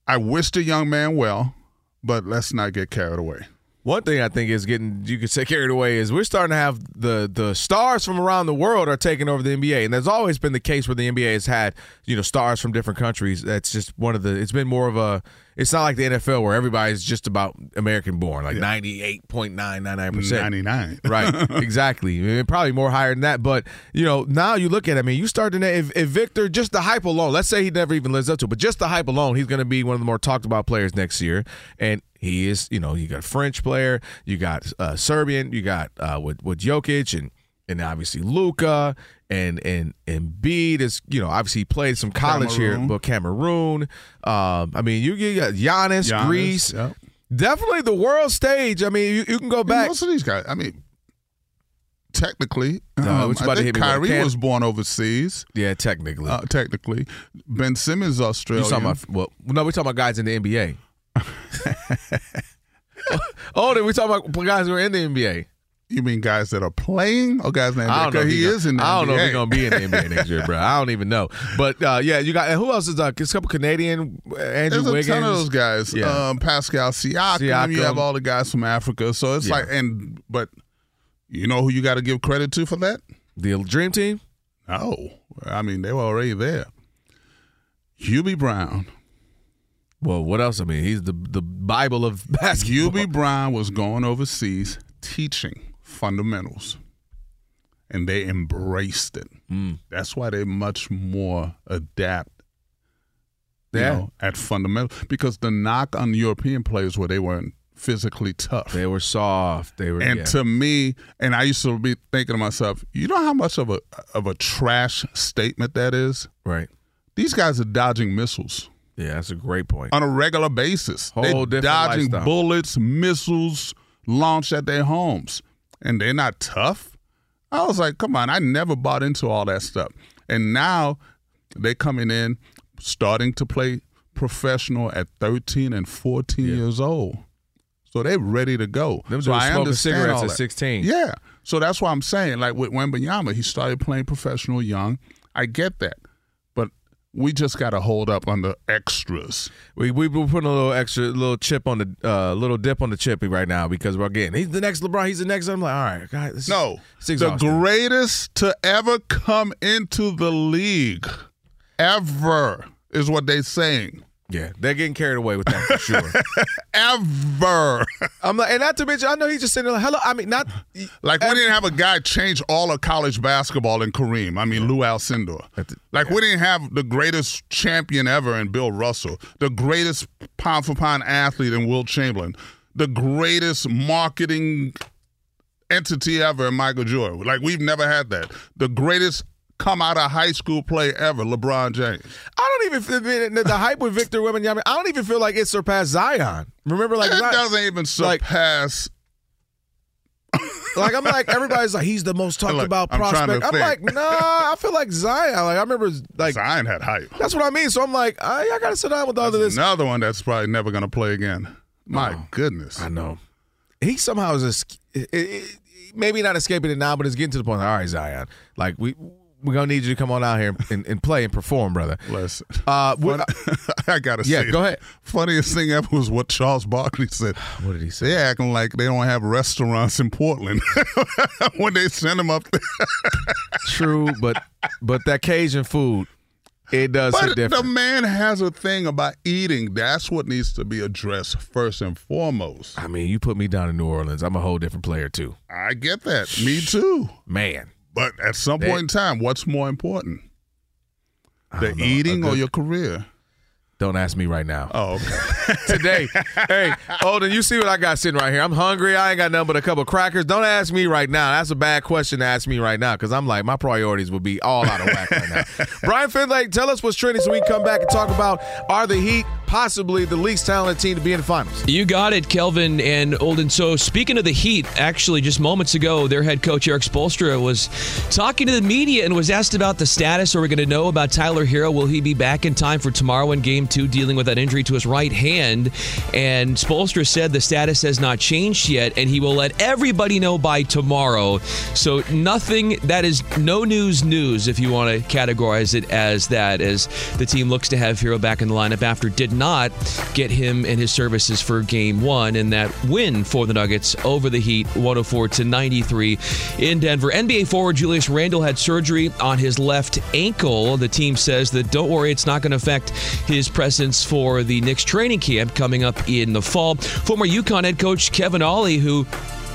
I wish the young man well, but let's not get carried away. One thing I think is getting you could say carried away is we're starting to have the the stars from around the world are taking over the NBA, and there's always been the case where the NBA has had you know stars from different countries. That's just one of the. It's been more of a. It's not like the NFL where everybody's just about American born, like ninety eight point nine nine nine percent. 99. right, exactly. I mean, probably more higher than that. But you know, now you look at. it, I mean, you start to if, if Victor just the hype alone. Let's say he never even lives up to, it, but just the hype alone, he's going to be one of the more talked about players next year. And he is, you know, you got French player, you got uh, Serbian, you got uh, with with Jokic and and obviously Luka and and and Embiid is you know obviously he played some college here, but Cameroon. Um, I mean, you, you got Giannis, Giannis, Greece, yep. definitely the world stage. I mean, you, you can go And back. Most of these guys, I mean, technically, No, um, I think hit me with? Kyrie Cam- was born overseas. Yeah, technically. Uh, technically, Ben Simmons, you Australian. talking about well, no, we're talking about guys in the NBA. oh, then we talking about guys who are in the NBA. You mean guys that are playing or guys in the NBA? I don't know. if he gonna- is in the I don't know if he's gonna be in the NBA next year, bro. I don't even know. But uh, yeah, you got and who else is uh, there's a couple Canadian uh, Andrew There's a Wiggins. ton of those guys. Yeah. Um, Pascal Siakam, You have all the guys from Africa. So it's Yeah. like, and but you know who you got to give credit to for that? the Dream Team. No, I mean they were already there. Hubie Brown. Well, what else? I mean, he's the the Bible of basketball. Hubie Brown was going overseas teaching fundamentals. and they embraced it. Mm. That's why they're much more adept. You Yeah. know, at fundamental because the knock on European players were they weren't physically tough. They were soft. They were. And yeah. to me, and I used to be thinking to myself, you know how much of a of a trash statement that is? right. These guys are dodging missiles Yeah, that's a great point. on a regular basis. Whole They're dodging lifestyle. bullets, missiles launched at their homes, and they're not tough. I was like, come on, I never bought into all that stuff. And now they're coming in, starting to play professional at 13 and 14 years old. So they're ready to go. Them so I understand cigarettes all at that. 16. Yeah. So that's why I'm saying, like with Wembanyama, he started playing professional young. I get that. We just got to hold up on the extras. We we we're putting a little extra little chip on the uh, little dip on the chippy right now because we're getting he's the next LeBron. He's the next. I'm like, all right, guys. No, the greatest to ever come into the league, ever, is what they're saying. Yeah, they're getting carried away with that for sure. Ever. I'm like, and not to mention, I know he's just sitting there like, hello. I mean, not Like we didn't have a guy change all of college basketball in Kareem. I mean Lou Alcindor. Like we didn't have the greatest champion ever in Bill Russell, the greatest pound for pound athlete in Wilt Chamberlain, the greatest marketing entity ever in Michael Jordan. Like we've never had that. The greatest come out of high school play ever, LeBron James. I don't even feel the, the hype with Victor Wembanyama. I don't even feel like it surpassed Zion. Remember, like it Zion- doesn't even like- surpass. Like I'm like everybody's like he's the most talked Look, about I'm prospect. I'm think. like, nah, I feel like Zion. Like I remember, like Zion had hype. that's what I mean. So I'm like, I, I gotta sit down with all of this. Another one that's probably never to play again. My oh, goodness. I know. He somehow is it- maybe not escaping it now, but it's getting to the point. All right, Zion, like we we're gonna need you to come on out here and, and play and perform, brother. Listen. Uh, what, I gotta Yeah, say, go ahead. Funniest thing ever was what Charles Barkley said. what did he say? They acting like they don't have restaurants in Portland when they send them up there. True, but but that Cajun food, it does hit But the man has a thing about eating. That's what needs to be addressed first and foremost. I mean, you put me down in New Orleans, I'm a whole different player too. I get that. Me too. Man, But at some They- point in time, what's more important? The eating or your career? Don't ask me right now. Oh, okay. Today, hey, Olden, you see what I got sitting right here? I'm hungry. I ain't got nothing but a couple of crackers. Don't ask me right now. That's a bad question to ask me right now because I'm like my priorities would be all out of whack right now. Brian Finlay, tell us what's trending so we can come back and talk about are the Heat possibly the least talented team to be in the finals? You got it, Kelvin and Olden. So, speaking of the Heat, actually, just moments ago, their head coach Erik Spoelstra was talking to the media and was asked about the status. Are we going to know about Tyler Herro? Will he be back in time for tomorrow in Game Two, dealing with that injury to his right hand? And Spoelstra said the status has not changed yet, and he will let everybody know by tomorrow. So, nothing that is no news news, if you want to categorize it as that, as the team looks to have Herro back in the lineup after did not get him and his services for game one and that win for the Nuggets over the Heat 104 to 93 in Denver. NBA forward Julius Randle had surgery on his left ankle. The team says that don't worry, it's not going to affect his presence for the Knicks training camp coming up in the fall. Former UConn head coach Kevin Ollie, who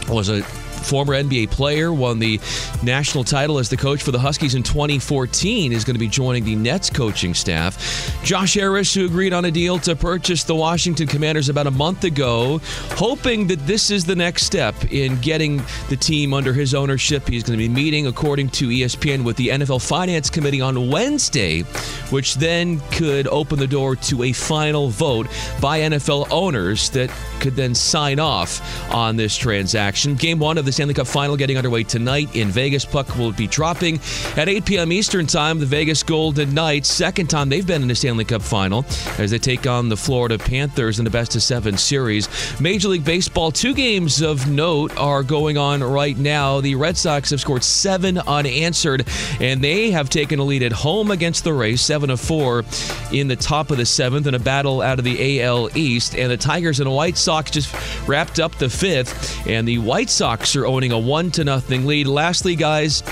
was a former NBA player, won the national title as the coach for the Huskies in 2014, is going to be joining the Nets coaching staff. Josh Harris, who agreed on a deal to purchase the Washington Commanders about a month ago, hoping that this is the next step in getting the team under his ownership. He's going to be meeting, according to ESPN, with the NFL Finance Committee on Wednesday, which then could open the door to a final vote by NFL owners that could then sign off on this transaction. Game one of the Stanley Cup final getting underway tonight in Vegas. Puck will be dropping at 8 p.m. Eastern Time. The Vegas Golden Knights, second time they've been in the Stanley Cup final as they take on the Florida Panthers in the best of seven series. Major League Baseball, two games of note are going on right now. The Red Sox have scored seven unanswered, and they have taken a lead at home against the Rays, seven of four in the top of the seventh in a battle out of the AL East. And the Tigers and White Sox just wrapped up the fifth, and the White Sox are owning a one to nothing lead. Lastly, guys.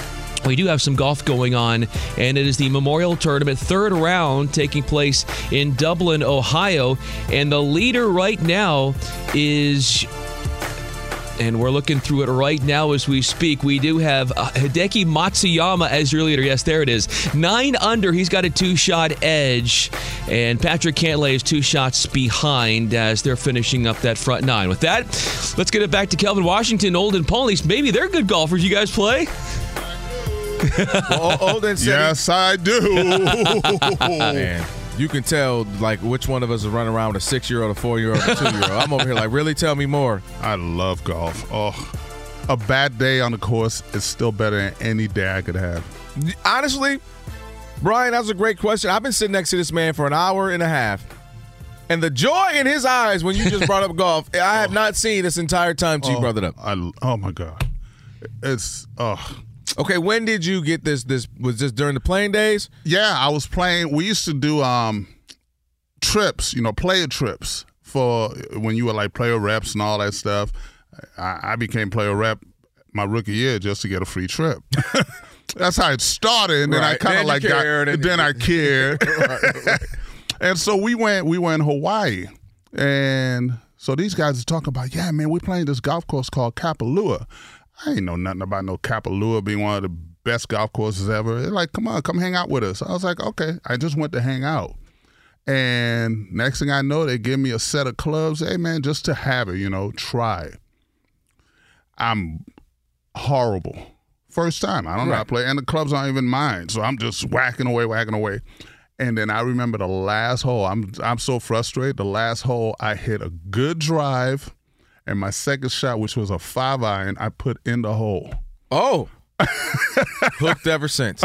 We do have some golf going on, and it is the Memorial Tournament third round taking place in Dublin, Ohio. And the leader right now is and we're looking through it right now as we speak. We do have uh, Hideki Matsuyama as your leader. Yes, there it is. Nine under. He's got a two shot edge, and Patrick Cantlay is two shots behind as they're finishing up that front nine. With that, let's get it back to Kelvin Washington, Olden Polynice. Maybe they're good golfers. You guys play? well, Olden said yes, I do. You can tell like which one of us is running around with a six year old, a four year old, a two year old. I'm over here like, really? Tell me more. I love golf. Oh, a bad day on the course is still better than any day I could have. Honestly, Brian, that's a great question. I've been sitting next to this man for an hour and a half. And the joy in his eyes when you just brought up golf, I have oh. not seen this entire time you Oh, brought it up. I, oh my god, it's oh. Okay, when did you get this? This was this during the playing days? Yeah, I was playing. We used to do um trips, you know, player trips for when you were like player reps and all that stuff. I, I became player rep my rookie year just to get a free trip. That's how it started, and then I kind of like cared, got. and- Then I cared, and so we went. We went in Hawaii, and so these guys are talking about, yeah, man, we're playing this golf course called Kapalua. I ain't know nothing about no Kapalua being one of the best golf courses ever. They're like, come on, come hang out with us. I was like, okay. I just went to hang out. And next thing I know, they give me a set of clubs. Hey, man, just to have it, you know, try. I'm horrible. First time. I don't know how to play. And the clubs aren't even mine. So I'm just whacking away, whacking away. And then I remember the last hole. I'm I'm so frustrated. The last hole, I hit a good drive, and my second shot, which was a five iron, I put in the hole. Oh, hooked ever since.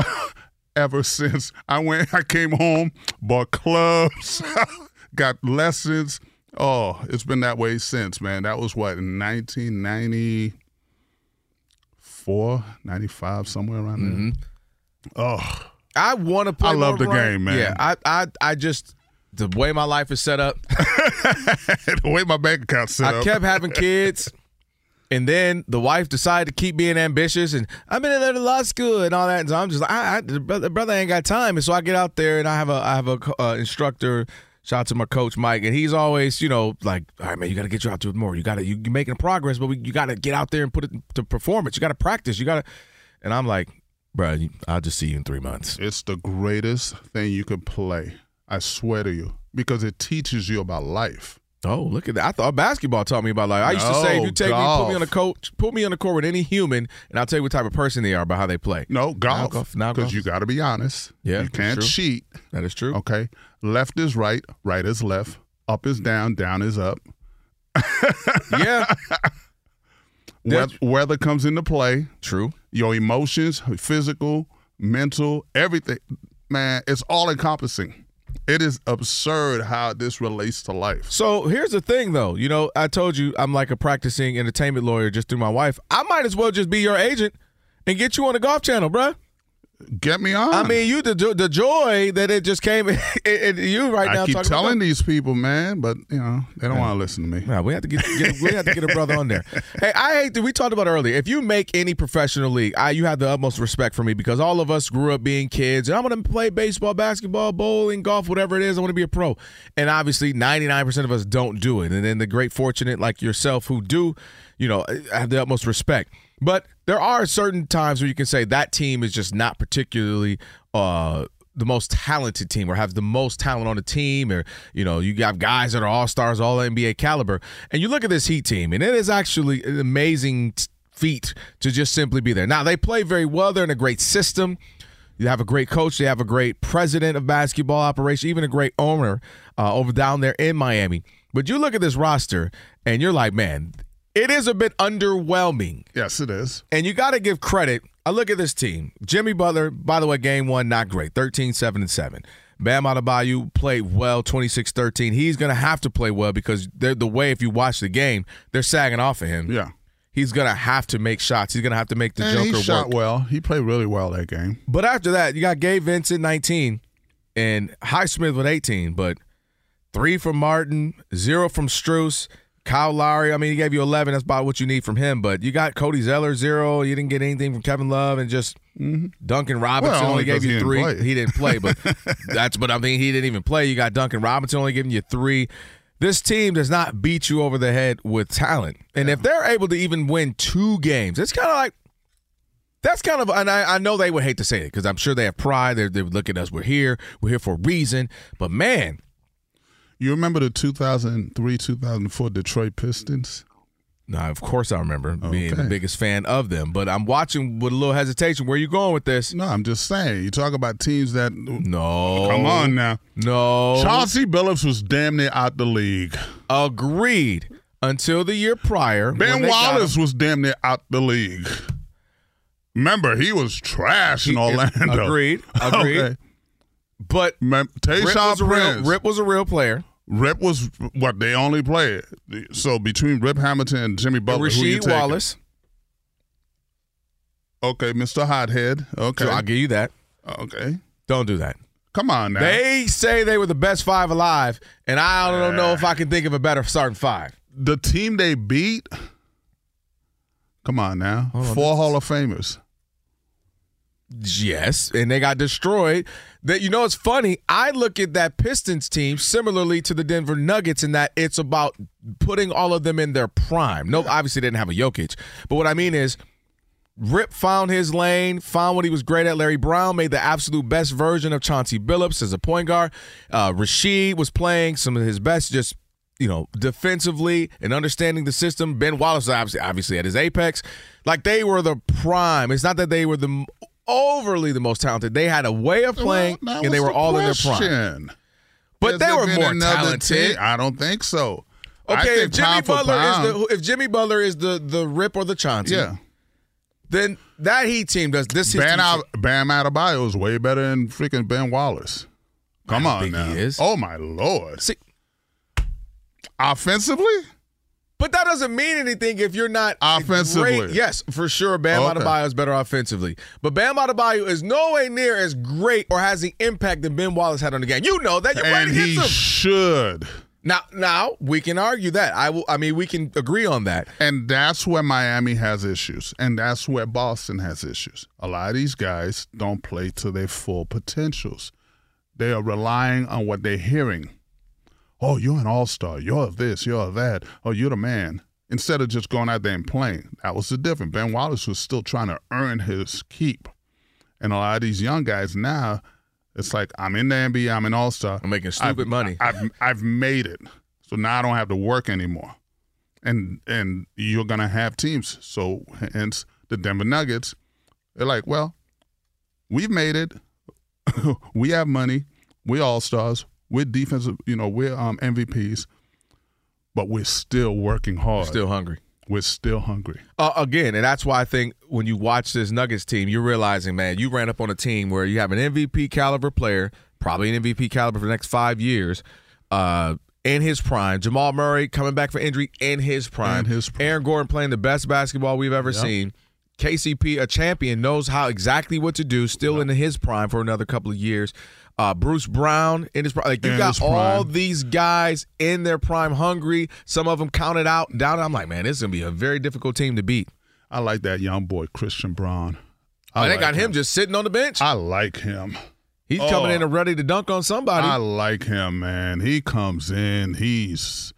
Ever since I went, I came home, bought clubs, got lessons. Oh, it's been that way since, man. That was what in 1994, 95, somewhere around there. Oh, I want to play. I love the game, man. Yeah, I, I, I just the way my life is set up. the way my bank account set I up. I kept having kids, and then the wife decided to keep being ambitious, and I've been in law school and all that. And so I'm just like, I, I the brother, brother ain't got time, and so I get out there and I have a I have a uh, instructor. Shout out to my coach Mike, and he's always, you know, like, all right, man, you got to get you out there more. You got to you, you're making progress, but we, you got to get out there and put it to performance. You got to practice. You got to, and I'm like, bro, I'll just see you in three months. It's the greatest thing you could play. I swear to you, because it teaches you about life. Oh, look at that! I thought basketball taught me about life. I used to say, if you take me, put me on a coach, put me on the court with any human, and I'll tell you what type of person they are by how they play. No, golf. golf- now Because you got to be honest. Yeah, You can't true. cheat. That is true. Okay. Left is right, right is left, up is down, down is up. Yeah, Weather, weather comes into play. true. Your emotions, physical, mental, everything. Man, it's all encompassing. It is absurd how this relates to life. So here's the thing, though. You know, I told you I'm like a practicing entertainment lawyer just through my wife. I might as well just be your agent and get you on the golf channel, bruh. Get me on. I mean, you the the joy that it just came you right now. I keep telling these people, man, but you know they don't want to listen to me. Yeah, we have to get, get we have to get a brother on there. Hey, I hate that we talked about earlier. If you make any professional league, I you have the utmost respect for me because all of us grew up being kids, and I'm going to play baseball, basketball, bowling, golf, whatever it is. I want to be a pro, and obviously, 99 percent of us don't do it. And then the great fortunate like yourself who do, you know, I have the utmost respect. But there are certain times where you can say that team is just not particularly uh, the most talented team or have the most talent on the team, or you know, you got guys that are all stars, all NBA caliber, and you look at this Heat team, and it is actually an amazing feat to just simply be there. Now they play very well; they're in a great system. You have a great coach. They have a great president of basketball operation, even a great owner uh, over down there in Miami. But you look at this roster, and you're like, man, it is a bit underwhelming. Yes, it is. And you got to give credit. I look at this team. Jimmy Butler, by the way, game one, not great. 13, 7, and 7. Bam Adebayo played well, 26-13. He's going to have to play well because they're the way, if you watch the game, they're sagging off of him. Yeah. He's going to have to make shots. He's going to have to make the And Joker he shot work. well. He played really well that game. But after that, you got Gabe Vincent, 19, and Highsmith with 18. But three from Martin, zero from Strus, Kyle Lowry. I mean, he gave you 11. That's about what you need from him. But you got Cody Zeller, zero. You didn't get anything from Kevin Love, and just mm-hmm. Duncan Robinson Well, only gave 'cause he you didn't three. He didn't play, but that's. But I mean, he didn't even play. You got Duncan Robinson only giving you three. this team does not beat you over the head with talent. And if they're able to even win two games, it's kind of like that's kind of, and I, I know they would hate to say it because I'm sure they have pride. They're, they would look at us. We're here. We're here for a reason. But man, You remember the 2003 2004 Detroit Pistons? no, of course I remember being the biggest fan of them. But I'm watching with a little hesitation. Where you going with this? No, I'm just saying. You talk about teams that. No. Come on now. No. Chauncey Billups was damn near out the league. Agreed. Until the year prior, Ben Wallace was damn near out the league. Remember, he was trash in Orlando. Agreed. Agreed. Okay. But Mem- Rip was, a real. Rip was a real player. Rip was what they only played. So between Rip Hamilton and Jimmy Butler, who you Rasheed? Wallace. Okay, Mr. Hothead. Okay, So I'll give you that. okay. Don't do that. Come on now. They say they were the best five alive, and I don't know if I can think of a better starting five. the team they beat. Come on now, four Hall of Famers. Yes, and they got destroyed. That you know, it's funny. I look at that Pistons team similarly to the Denver Nuggets in that it's about putting all of them in their prime. No, obviously they didn't have a Jokic, but what I mean is. Rip found his lane, found what he was great at. Larry Brown made the absolute best version of Chauncey Billups as a point guard. Uh, Rasheed was playing some of his best, just you know, defensively and understanding the system. Ben Wallace obviously, obviously at his apex. Like they were the prime. It's not that they were the overly the most talented. They had a way of playing, Well, and they were the all in their prime. But Has they were more talented. team? I don't think so. Okay, if Jimmy Butler pound- is the if Jimmy Butler is the the Rip or the Chauncey, yeah. then that Heat team does this. Bam, out, Bam Adebayo is way better than freaking Ben Wallace. Come on think now. he is. Oh my lord. See, Offensively, But that doesn't mean anything if you're not Offensively. great. Yes, for sure. Bam Okay. Adebayo is better offensively, but Bam Adebayo is nowhere near as great or has the impact that Ben Wallace had on the game. You know that. You're and playing he him. should. Now, now we can argue that. I will. I mean, we can agree on that. And that's where Miami has issues. And that's where Boston has issues. A lot of these guys don't play to their full potentials. They are relying on what they're hearing. Oh, you're an all star. You're this, you're that. Oh, you're the man. Instead of just going out there and playing. That was the difference. Ben Wallace was still trying to earn his keep. And a lot of these young guys now, it's like, I'm in the NBA, I'm an all star. I'm making stupid money. I've I've made it. So now I don't have to work anymore. And and you're gonna have teams. So hence the Denver Nuggets, they're like, well, we've made it. we have money. We're all stars. We're defensive, you know, we're um, MVPs, but we're still working hard. Still hungry. We're still hungry. Uh, again, and that's why I think when you watch this Nuggets team, you're realizing, man, you ran up on a team where you have an MVP caliber player, probably an MVP caliber for the next five years, uh, in his prime. Jamal Murray coming back for injury in his prime. In his prime. Aaron Gordon playing the best basketball we've ever Yep. seen. KCP, a champion, knows how exactly what to do. Still in his prime for another couple of years. Uh, Bruce Brown in his prime. Like you In got all these guys in their prime, hungry. Some of them counted out, down. I'm like, man, this is gonna be a very difficult team to beat. I like that young boy, Christian Braun. Oh, I they like got him just sitting on the bench. I like him. He's Oh. coming in and ready to dunk on somebody. I like him, man. He comes in. He's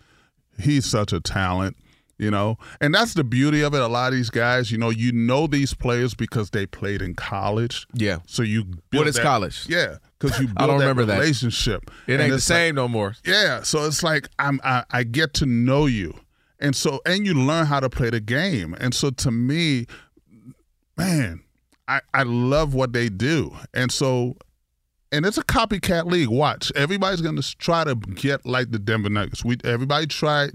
he's such a talent, you know. And that's the beauty of it. A lot of these guys, you know, you know these players because they played in college. yeah. So you what is that- college? Yeah, because you build I don't that remember that. relationship. It ain't the it's like- same no more. yeah, so it's like I'm I, I get to know you, and so and you learn how to play the game, and so to me, man, I I love what they do, and so. And it's a copycat league. Watch, everybody's gonna try to get like the Denver Nuggets. We everybody tried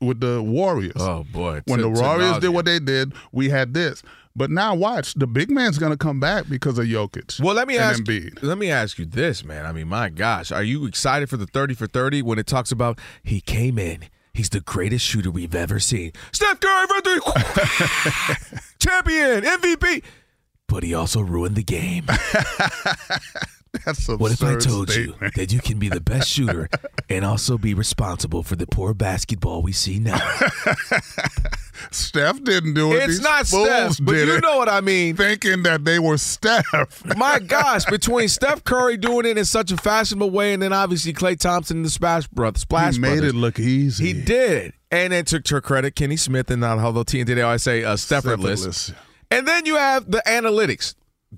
with the Warriors. Oh boy. when To- the to Warriors did what they did, we had this. But now watch, the big man's gonna come back because of Jokic. Well, let me ask. Embiid. Let me ask you this, man. I mean, my gosh, are you excited for the thirty for thirty when it talks about he came in? He's the greatest shooter we've ever seen. Steph Curry champion, MVP. But he also ruined the game. That's absurd What if I told statement. you that you can be the best shooter and also be responsible for the poor basketball we see now? Steph didn't do it. It's These not Steph, but you know what I mean. Thinking that they were Steph. My gosh, between Steph Curry doing it in such a fashionable way, and then obviously Klay Thompson and the Splash Brothers, Splash he made Brothers, it look easy. he did. And then took to her credit, Kenny Smith and not although TNT they always say uh, Steffertless. Effortless. And then you have the analytics.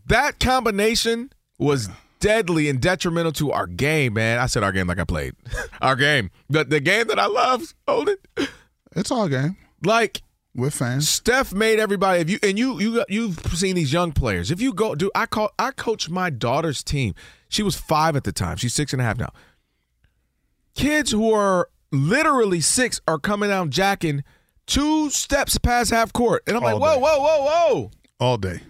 That combination was deadly and detrimental to our game, man. I said our game like I played. our game. The the game that I love, hold it. It's all game. Like We're fans. Steph made everybody. If you and you you you've seen these young players. If you go, do I call I coach my daughter's team. She was five at the time. She's six and a half now. Kids who are literally six are coming down jacking two steps past half court, and I'm All like, whoa, whoa, whoa, whoa. All day.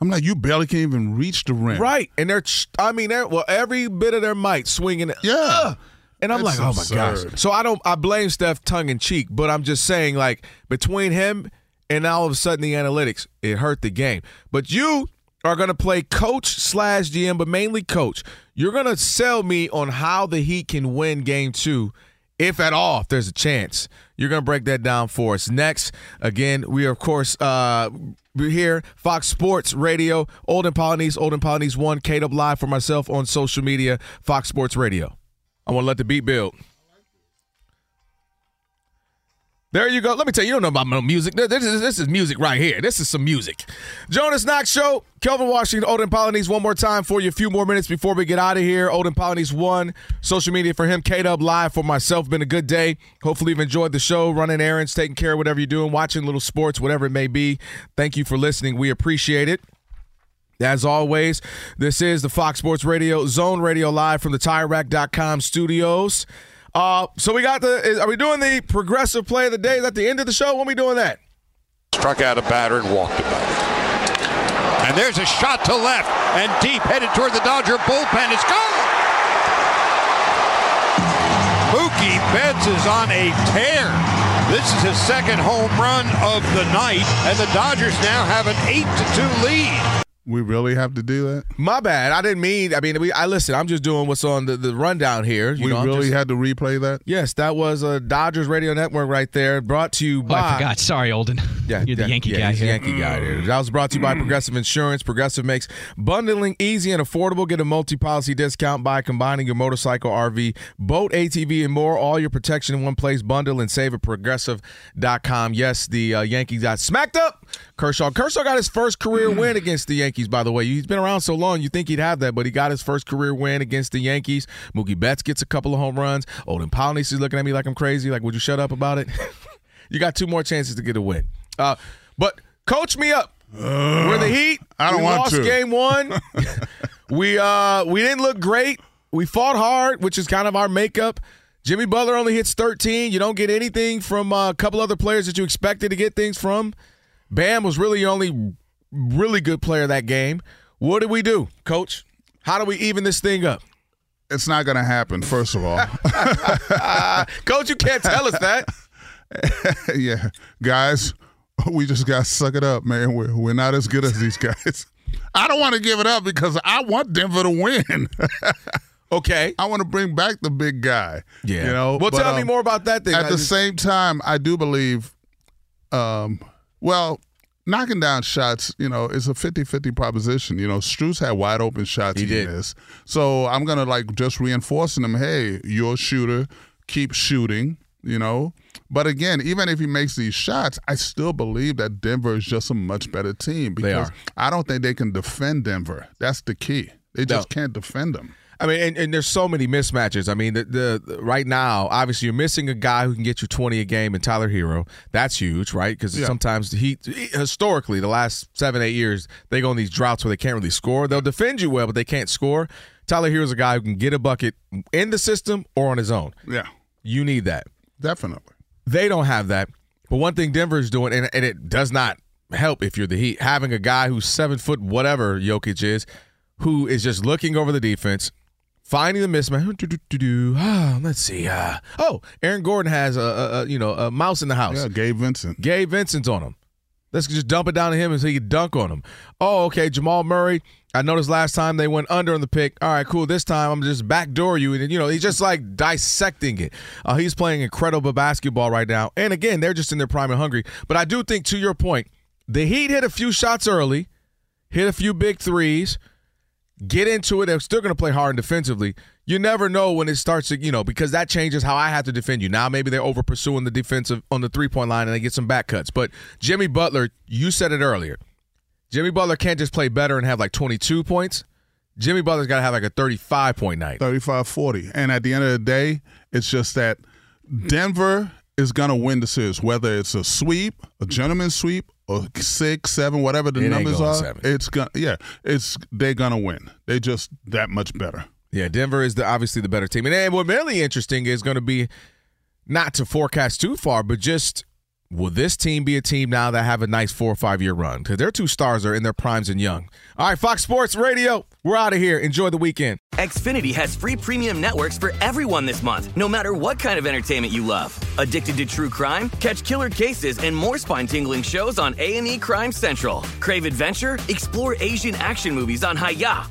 I'm like, you barely can even reach the rim. Right, and they're I mean they're well every bit of their might swinging. Yeah. Ugh. And I'm It's like, oh my gosh. So I don't I blame Steph tongue in cheek, but I'm just saying like between him and all of a sudden the analytics, it hurt the game. But you are gonna play coach slash GM, but mainly coach. You're gonna sell me on how the Heat can win game two, if at all, if there's a chance. You're gonna break that down for us. Next, again, we are of course uh we're here, Fox Sports Radio, Polynice, and Polynice One, K Dub live for myself on social media, Fox Sports Radio. I want to let the beat build. There you go. Let me tell you, you don't know about music. This is, this is music right here. This is some music. Jonas Knox Show, Kelvin Washington, Olden Polynice. One more time for you, a few more minutes before we get out of here. Olden Polynice one, social media for him, K Dub live for myself. Been a good day. Hopefully you've enjoyed the show, running errands, taking care of whatever you're doing, watching little sports, whatever it may be. Thank you for listening. We appreciate it. As always, this is the Fox Sports Radio Zone Radio live from the TireRack.com studios. Uh, so we got the. Is, are we doing the progressive play of the day? Is that the end of the show? When we doing that? Struck out a batter and walked a batter. And there's a shot to left and deep headed toward the Dodger bullpen. It's gone. Mookie Betts is on a tear. This is his second home run of the night, and the Dodgers now have an eight to two lead. We really have to do that? My bad. I didn't mean. I mean, we. I listen. I'm just doing what's on the, the rundown here. You we know, really just- had to replay that? Yes, that was a Dodgers radio network right there. Brought to you Oh, by. I forgot. Sorry, Olden. Yeah, You're the yeah, Yankee yeah, guy he's the here. Yankee guy here. That was brought to you by Progressive Insurance. Progressive makes bundling easy and affordable. Get a multi-policy discount by combining your motorcycle, RV, boat, ATV, and more. All your protection in one place. Bundle and save at progressive.com. Yes, the uh, Yankees got smacked up. Kershaw. Kershaw got his first career win against the Yankees, by the way. He's been around so long, you think he'd have that, but he got his first career win against the Yankees. Mookie Betts gets a couple of home runs. Olden Polynice is looking at me like I'm crazy. Like, would you shut up about it? you got two more chances to get a win. Uh, but coach me up. We're the Heat. I don't we want lost to. game one. we uh we didn't look great. We fought hard, which is kind of our makeup. Jimmy Butler only hits 13. You don't get anything from uh, a couple other players that you expected to get things from. Bam was really only really good player that game. What did we do, coach? How do we even this thing up? It's not going to happen, first of all. coach, you can't tell us that. yeah. Guys, we just got to suck it up, man. We're, we're not as good as these guys. I don't want to give it up because I want Denver to win. okay. I want to bring back the big guy. Yeah. You know, Well, but, tell me um, more about that thing. At I the just- same time, I do believe, um, well, knocking down shots, you know, is a 50-50 proposition. You know, Strus had wide open shots He did. missed. So I'm gonna like just reinforcing him, hey, you're a shooter, keep shooting, you know. But again, even if he makes these shots, I still believe that Denver is just a much better team because are. I don't think they can defend Denver. That's the key. They just can't defend them. I mean, and, and there's so many mismatches. I mean, the, the, the- right now, obviously, you're missing a guy who can get you 20 a game in Tyler Herro. That's huge, right? Because Yeah. sometimes he historically the last seven eight years they go on these droughts where they can't really score. They'll defend you well, but they can't score. Tyler Herro's a guy who can get a bucket in the system or on his own. Yeah, You need that. definitely. They don't have that. But one thing Denver's doing, and, and it does not help if you're the Heat, having a guy who's seven foot whatever Jokic is, who is just looking over the defense, finding the mismatch. Do, do, do, do. Ah, let's see. Uh, oh, Aaron Gordon has a, a, a you know a mouse in the house. Yeah, Gabe Vincent. Gabe Vincent's on him. Let's just dump it down to him and so he can dunk on him. Oh, okay, Jamal Murray. I noticed last time they went under on the pick. All right, cool. This time I'm just backdoor you, and you know he's just like dissecting it. Uh, he's playing incredible basketball right now, and again, they're just in their prime and hungry. But I do think, to your point, the Heat hit a few shots early, hit a few big threes, get into it. They're still going to play hard and defensively. You never know when it starts to, you know, because that changes how I have to defend you. Now maybe they're over pursuing the defensive on the three point line and they get some back cuts. But Jimmy Butler, you said it earlier. Jimmy Butler can't just play better and have like 22 points. Jimmy Butler's got to have like a 35 point night. 35 40. And at the end of the day, it's just that Denver is going to win the series, whether it's a sweep, a gentleman's sweep, or six, seven, whatever the It numbers are. seven. It's gonna, yeah, it's they're gonna win. They just that much better. Yeah, Denver is the obviously the better team. And then what really interesting is going to be not to forecast too far, but just will this team be a team now that have a nice four or five year run? Because their two stars are in their primes and young. All right, Fox Sports Radio, we're out of here. Enjoy the weekend. Xfinity has free premium networks for everyone this month, no matter what kind of entertainment you love. Addicted to true crime? Catch killer cases and more spine-tingling shows on A&E Crime Central. Crave adventure? Explore Asian action movies on Hi-YAH.